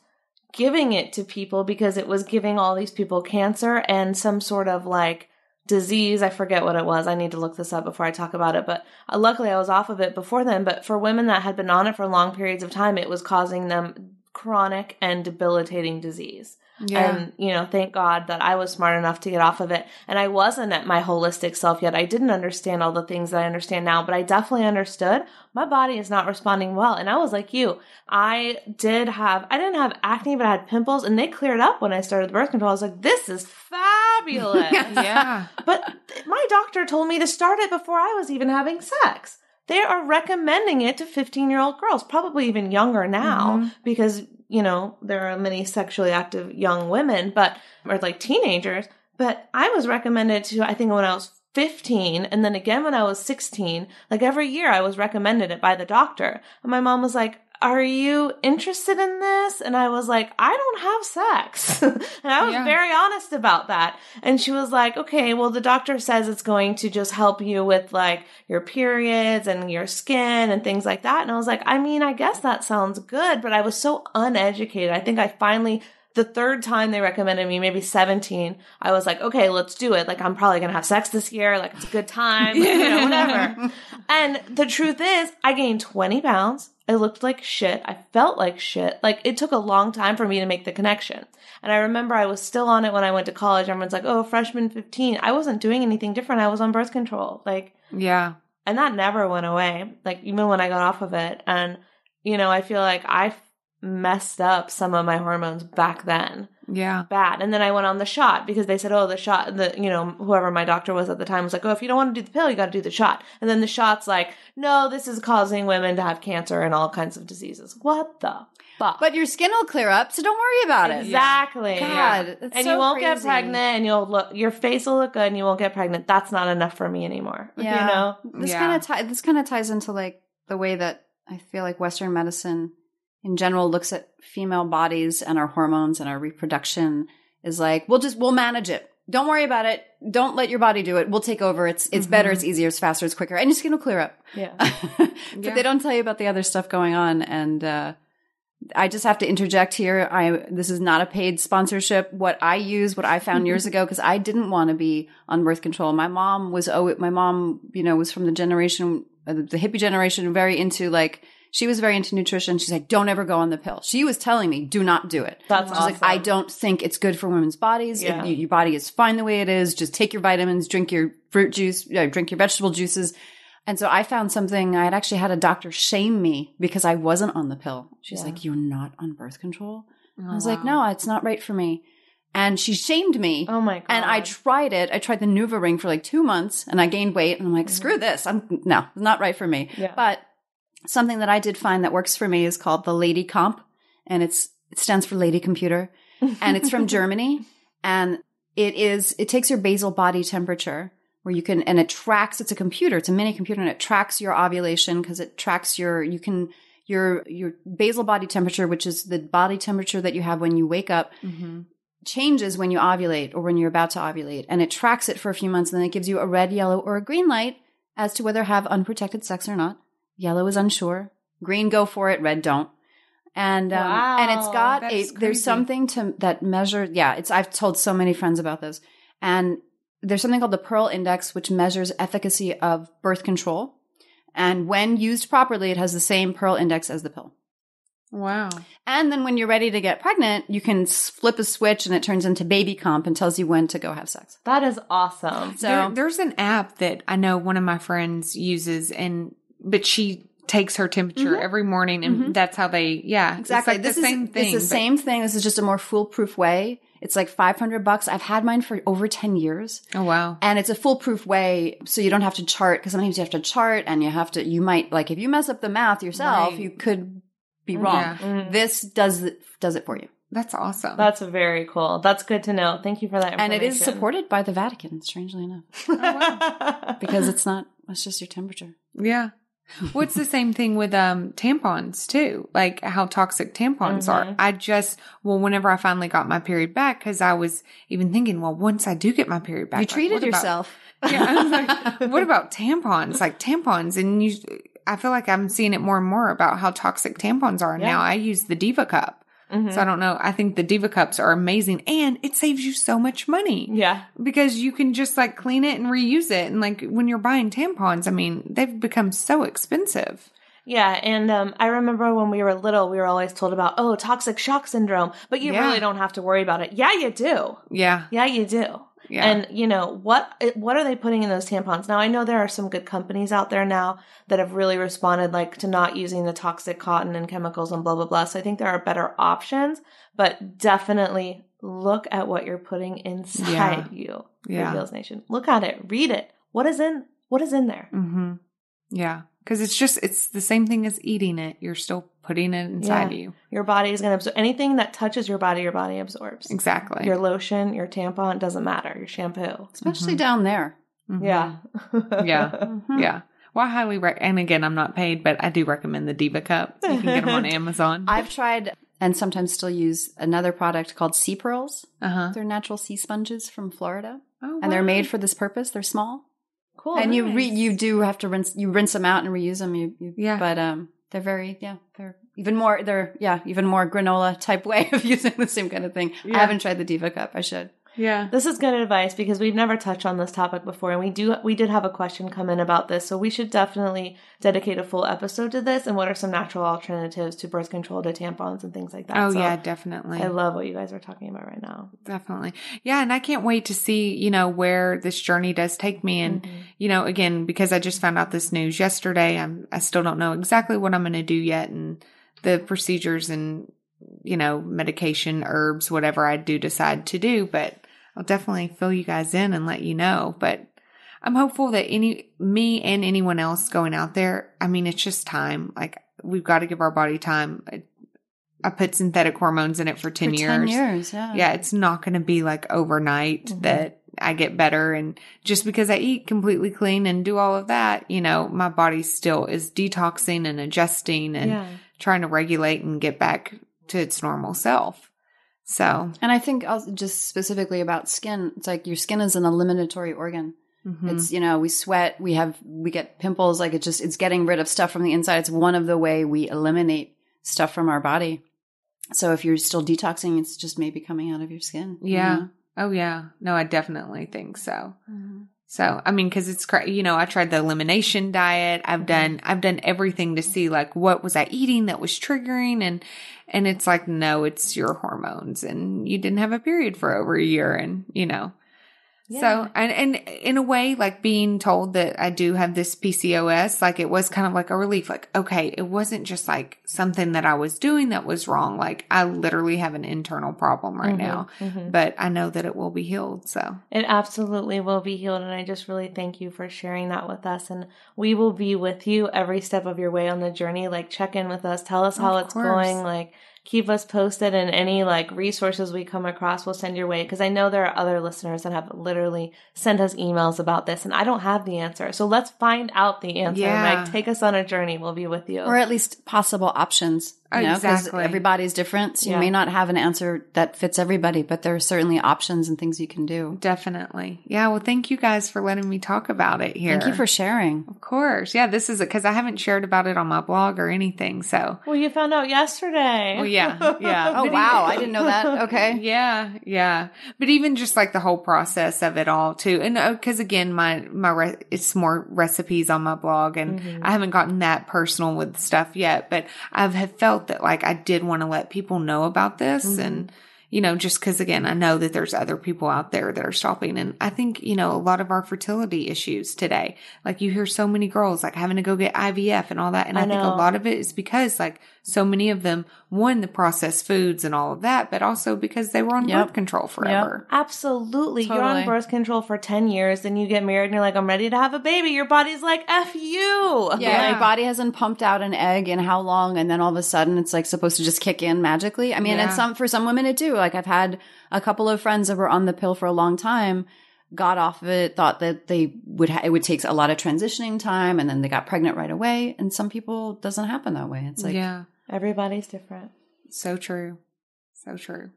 giving it to people because it was giving all these people cancer and some sort of like disease. I forget what it was. I need to look this up before I talk about it. But uh, luckily, I was off of it before then. But for women that had been on it for long periods of time, it was causing them chronic and debilitating disease. Yeah. And, you know, thank God that I was smart enough to get off of it. And I wasn't at my holistic self yet. I didn't understand all the things that I understand now, but I definitely understood my body is not responding well. And I was like you. I did have, I didn't have acne, but I had pimples and they cleared up when I started the birth control. I was like, this is fabulous. yeah. But my doctor told me to start it before I was even having sex. They are recommending it to 15 year old girls, probably even younger now, mm-hmm. because, you know, there are many sexually active young women, but, or like teenagers. But I was recommended to, I think when I was 15 and then again when I was 16, like every year I was recommended it by the doctor. And my mom was like, are you interested in this? And I was like, I don't have sex. and I was Yeah. very honest about that. And she was like, okay, well, the doctor says it's going to just help you with like your periods and your skin and things like that. And I was like, I mean, I guess that sounds good, but I was so uneducated. I think I finally, the third time they recommended me, maybe 17, I was like, okay, let's do it. Like, I'm probably going to have sex this year. Like, it's a good time, you know, whatever. And the truth is, I gained 20 pounds. I looked like shit. I felt like shit. Like it took a long time for me to make the connection. And I remember I was still on it when I went to college. Everyone's like, oh, freshman 15. I wasn't doing anything different. I was on birth control. Like, Yeah. and that never went away. Like even when I got off of it. And, you know, I feel like I messed up some of my hormones back then Yeah. bad. And then I went on the shot because they said, oh, the shot, the, you know, whoever my doctor was at the time was like, oh, if you don't want to do the pill, you got to do the shot. And then the shot's like, no, this is causing women to have cancer and all kinds of diseases. What the fuck? But your skin will clear up, so don't worry about it. exactly. God, it's and so you won't get pregnant and you'll look, your face will look good and you won't get pregnant. That's not enough for me anymore. Yeah. You know? This Yeah. kind of ti- this kind of ties into like the way that I feel like Western medicine in general looks at female bodies and our hormones and our reproduction is like we'll just we'll manage it. Don't worry about it. Don't let your body do it. We'll take over. It's it's better. It's easier. It's faster. It's quicker, and your skin will clear up. Yeah. but Yeah. they don't tell you about the other stuff going on. And uh, I just have to interject here. I this is not a paid sponsorship. What I use, what I found years ago, because I didn't want to be on birth control. My mom was oh, my mom, you know, was from the generation, uh, the hippie generation, very into like. She was very into nutrition. She's like, don't ever go on the pill. She was telling me, do not do it. That's She's like. I don't think it's good for women's bodies. Yeah. you- your body is fine the way it is. Just take your vitamins, drink your fruit juice, drink your vegetable juices. And so I found something. I had actually had a doctor shame me because I wasn't on the pill. She's Yeah. like, "You're not on birth control." Oh, I was like, "No, it's not right for me." And she shamed me. Oh my God. And I tried it. I tried the NuvaRing for like two months, and I gained weight. And I'm like, "Screw this! I'm no, it's not right for me." Mm-hmm. Yeah. But something that I did find that works for me is called the Lady Comp, and it's it stands for Lady Computer, and it's from Germany, and it is it takes your basal body temperature where you can and it tracks it's a computer it's a mini computer and it tracks your ovulation because it tracks your you can your your basal body temperature which is the body temperature that you have when you wake up mm-hmm. changes when you ovulate or when you're about to ovulate and it tracks it for a few months and then it gives you a red yellow or a green light as to whether have unprotected sex or not yellow is unsure. Green go for it. Red don't. And um, and it's got a is there's something to that measure yeah it's i've told so many friends about this. And there's something called the pearl index which measures efficacy of birth control. And when used properly it has the same pearl index as the pill. Wow. and then when you're ready to get pregnant you can flip a switch and it turns into baby comp and tells you when to go have sex. That is awesome. so There, there's an app that I know one of my friends uses, and but she takes her temperature mm-hmm. every morning, and mm-hmm. that's how they. Yeah, Exactly. It's like this the same is thing. it's the but- same thing. This is just a more foolproof way. It's like 500 bucks. I've had mine for over 10 years. Oh wow. And it's a foolproof way so you don't have to chart because sometimes you have to chart and you have to you might like if you mess up the math yourself, Right. you could be mm-hmm. wrong. Yeah. This does it does it for you. That's awesome. That's very cool. That's good to know. Thank you for that And it is supported by the Vatican, strangely enough. Oh, because it's not it's just your temperature. yeah. Well, it's the same thing with um tampons too, like how toxic tampons are. I just well, whenever I finally got my period back, because I was even thinking, well, once I do get my period back, You like, treated what about- yourself. yeah, I was like, what about tampons? Like tampons, and you, I feel like I'm seeing it more and more about how toxic tampons are. Yeah. Now I use the Diva Cup, so I don't know. I think the Diva Cups are amazing, and it saves you so much money. yeah. Because you can just like clean it and reuse it. And like when you're buying tampons, I mean, they've become so expensive. Yeah, and um, I remember when we were little, we were always told about oh toxic shock syndrome, but you Yeah. really don't have to worry about it. Yeah, you do. Yeah. Yeah, you do. Yeah. And you know what? What are they putting in those tampons? Now I know there are some good companies out there now that have really responded, like to not using the toxic cotton and chemicals and blah blah blah. So I think there are better options, but definitely look at what you're putting inside you. Yeah. Food Nation. Look at it. Read it. What is in? What is in there? Mm-hmm. Yeah. Because it's just, it's the same thing as eating it. You're still putting it inside Yeah. you. Your body is going to absorb anything that touches your body. Your body absorbs. Exactly. Your lotion, your tampon doesn't matter. Your shampoo. Especially down there. Mhm. Yeah. Yeah. Mhm. Yeah. Well, I highly rec- and again, I'm not paid, but I do recommend the Diva Cup. You can get them on Amazon. I've tried and sometimes still use another product called Sea Pearls. Uh huh. They're natural sea sponges from Florida, Oh, and they're made for this purpose. They're small, Cool. and you re- you do have to rinse you rinse them out and reuse them. You, you Yeah. but um, they're very yeah they're even more they're yeah even more granola type way of using the same kind of thing. Yeah. I haven't tried the Diva Cup. I should. Yeah. This is good advice because we've never touched on this topic before, and we do we did have a question come in about this, so we should definitely dedicate a full episode to this. And what are some natural alternatives to birth control, to tampons, and things like that? Oh So yeah, definitely. I love what you guys are talking about right now. Definitely. Yeah. And I can't wait to see, you know, where this journey does take me. And, Mm-hmm. you know, again, because I just found out this news yesterday, I'm, I still don't know exactly what I'm going to do yet. And the procedures and, you know, medication, herbs, whatever I do decide to do, but I'll definitely fill you guys in and let you know. But I'm hopeful that any, me and anyone else going out there, I mean, it's just time. Like we've got to give our body time. I, put synthetic hormones in it for 10 For years ten years, yeah. yeah, it's not going to be like overnight Mhm. that I get better. And just because I eat completely clean and do all of that, you know, my body still is detoxing and adjusting and yeah. trying to regulate and get back to its normal self. So, And I think also just specifically about skin, it's like your skin is an eliminatory organ. mhm. It's you know we sweat, we have we get pimples. Like it just it's getting rid of stuff from the inside. It's one of the way we eliminate stuff from our body. So if you're still detoxing, it's just maybe coming out of your skin. you yeah. know? Oh, yeah. No, I definitely think so. Mm-hmm. So, I mean, cause it's, you know, I tried the elimination diet. I've mm-hmm. done, I've done everything to see like what was I eating that was triggering? And, and it's like, no, it's your hormones. And you didn't have a period for over a year. And, you know, Yeah. so, and, and in a way, like being told that I do have this PCOS, like it was kind of like a relief. Like, okay, it wasn't just like something that I was doing that was wrong. Like I literally have an internal problem right Mhm, now, mhm. but I know that it will be healed. So, It absolutely will be healed. And I just really thank you for sharing that with us. And we will be with you every step of your way on the journey. Like, check in with us, tell us how Of it's course. going. Like, keep us posted and any like resources we come across we'll send your way because i know there are other listeners that have literally sent us emails about this and i don't have the answer so let's find out the answer Yeah. like take us on a journey we'll be with you or at least possible options. You know, 'cause Exactly. everybody's different. So you Yeah. may not have an answer that fits everybody, but there are certainly options and things you can do. definitely. Yeah. Well, thank you guys for letting me talk about it here. Thank you for sharing. Of course. Yeah. This is it because I haven't shared about it on my blog or anything. So, well you found out yesterday well, yeah. Yeah. Oh wow, I didn't know that. Okay. Yeah, yeah. But even just like the whole process of it all too. And uh, cause again, my, my, re- it's more recipes on my blog and I haven't gotten that personal with stuff yet, but I've have felt that like I did want to let people know about this mm-hmm. and, you know, just cause again, I know that there's other people out there that are stopping. And I think, you know, a lot of our fertility issues today, like you hear so many girls like having to go get IVF and all that. And I, I think a lot of it is because like so many of them, one, the processed foods and all of that, but also because they were on Yep. birth control forever. Absolutely. You're on birth control for 10 years, then you get married and you're like, I'm ready to have a baby. Your body's like, F you. Yeah, Yeah. your body hasn't pumped out an egg in how long, and then all of a sudden it's like supposed to just kick in magically. I mean, Yeah. and some for some women it do. Like I've had a couple of friends that were on the pill for a long time, got off of it, thought that they would ha- it would take a lot of transitioning time, and then they got pregnant right away. And some people it doesn't happen that way. It's like yeah, Everybody's different. so true. So true.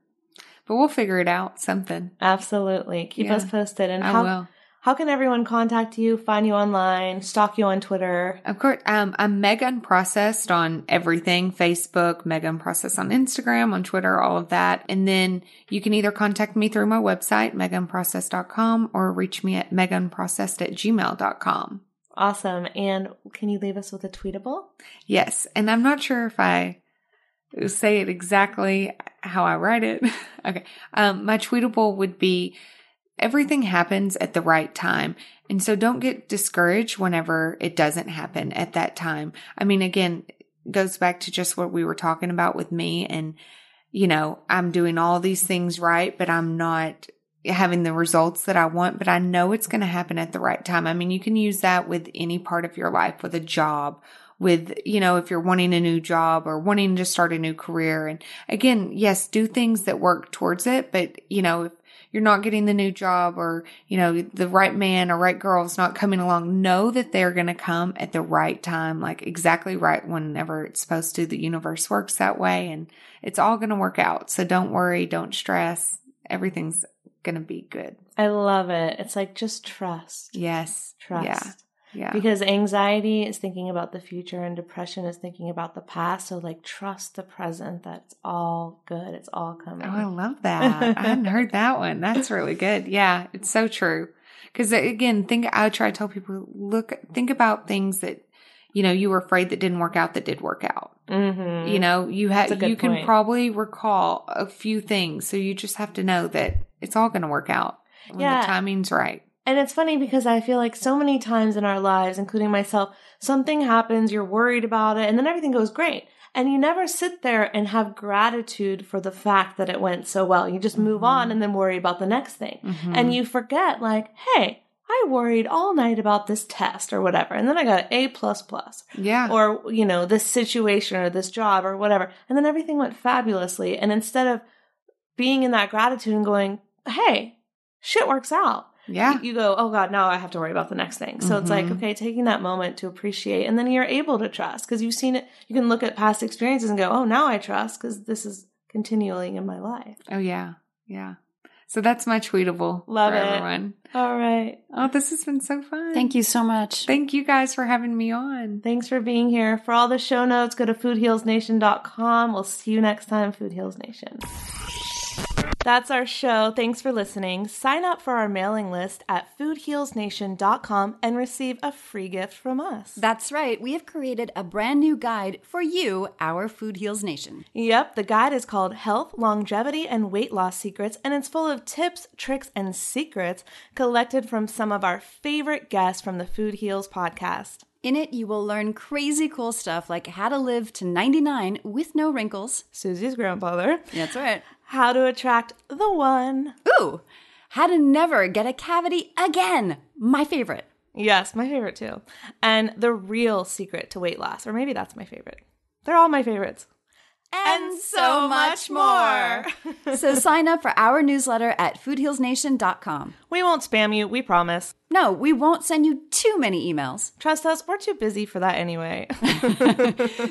But we'll figure it out something. Absolutely. Keep Yeah. us posted. And I how, will. How can everyone contact you, find you online, stalk you on Twitter? Of course, um, I'm Meg Unprocessed on everything Facebook, Meg Unprocessed on Instagram, on Twitter, all of that. And then you can either contact me through my website, megunprocessed.com, or reach me at megunprocessed at gmail.com. Awesome. And can you leave us with a tweetable? Yes. And I'm not sure if I say it exactly how I write it. okay. Um, my tweetable would be everything happens at the right time. And so don't get discouraged whenever it doesn't happen at that time. I mean, again, goes back to just what we were talking about with me and, you know, I'm doing all these things right, but I'm not having the results that I want, but I know it's going to happen at the right time. I mean, you can use that with any part of your life, with a job, with, you know, if you're wanting a new job or wanting to start a new career. And again, yes, do things that work towards it. But, you know, you're not getting the new job or, you know, the right man or right girl is not coming along, know that they're going to come at the right time, like exactly right whenever it's supposed to. The universe works that way and it's all going to work out. So don't worry. Don't stress. Everything's going to be good. I love it. It's like just trust. Yes. Trust. Yeah. Yeah. Because anxiety is thinking about the future and depression is thinking about the past. So, like, trust the present. That's all good. It's all coming. Oh, I love that. I hadn't heard that one. That's really good. Yeah, it's so true. Because again, think I try to tell people look, think about things that you know you were afraid that didn't work out that did work out. Mm-hmm. You know, you have That's a good you can point. probably recall a few things, so you just have to know that it's all going to work out when Yeah. the timing's right. And it's funny because I feel like so many times in our lives, including myself, something happens, you're worried about it, and then everything goes great. And you never sit there and have gratitude for the fact that it went so well. You just move on and then worry about the next thing. Mm-hmm. And you forget, like, hey, I worried all night about this test or whatever. And then I got an A plus plus. Yeah. Or, you know, this situation or this job or whatever. And then everything went fabulously. And instead of being in that gratitude and going, hey, shit works out yeah. you go, oh God, now I have to worry about the next thing. So it's like, Mhm. okay, taking that moment to appreciate, and then you're able to trust because you've seen it. You can look at past experiences and go, oh, now I trust because this is continuing in my life. Oh yeah. Yeah. So that's my tweetable. Love for it. everyone. All right. Oh, this has been so fun. Thank you so much. Thank you guys for having me on. Thanks for being here. For all the show notes, go to foodhealsnation.com. We'll see you next time, Food Heals Nation. That's our show. Thanks for listening. Sign up for our mailing list at foodhealsnation.com and receive a free gift from us. That's right. We have created a brand new guide for you, our Food Heals Nation. Yep, the guide is called Health, Longevity, and Weight Loss Secrets, and it's full of tips, tricks, and secrets collected from some of our favorite guests from the Food Heals podcast. In it, you will learn crazy cool stuff like how to live to 99 with no wrinkles. Suzy's grandfather, That's right. how to attract the one. Ooh, how to never get a cavity again. My favorite. Yes, my favorite too. And the real secret to weight loss, or maybe that's my favorite. They're all my favorites. And so much more. so sign up for our newsletter at foodhealsnation.com. We won't spam you, we promise. No, we won't send you too many emails. Trust us, we're too busy for that anyway.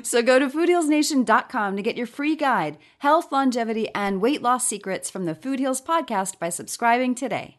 So go to foodhealsnation.com to get your free guide, health, longevity, and weight loss secrets from the Food Heals podcast by subscribing today.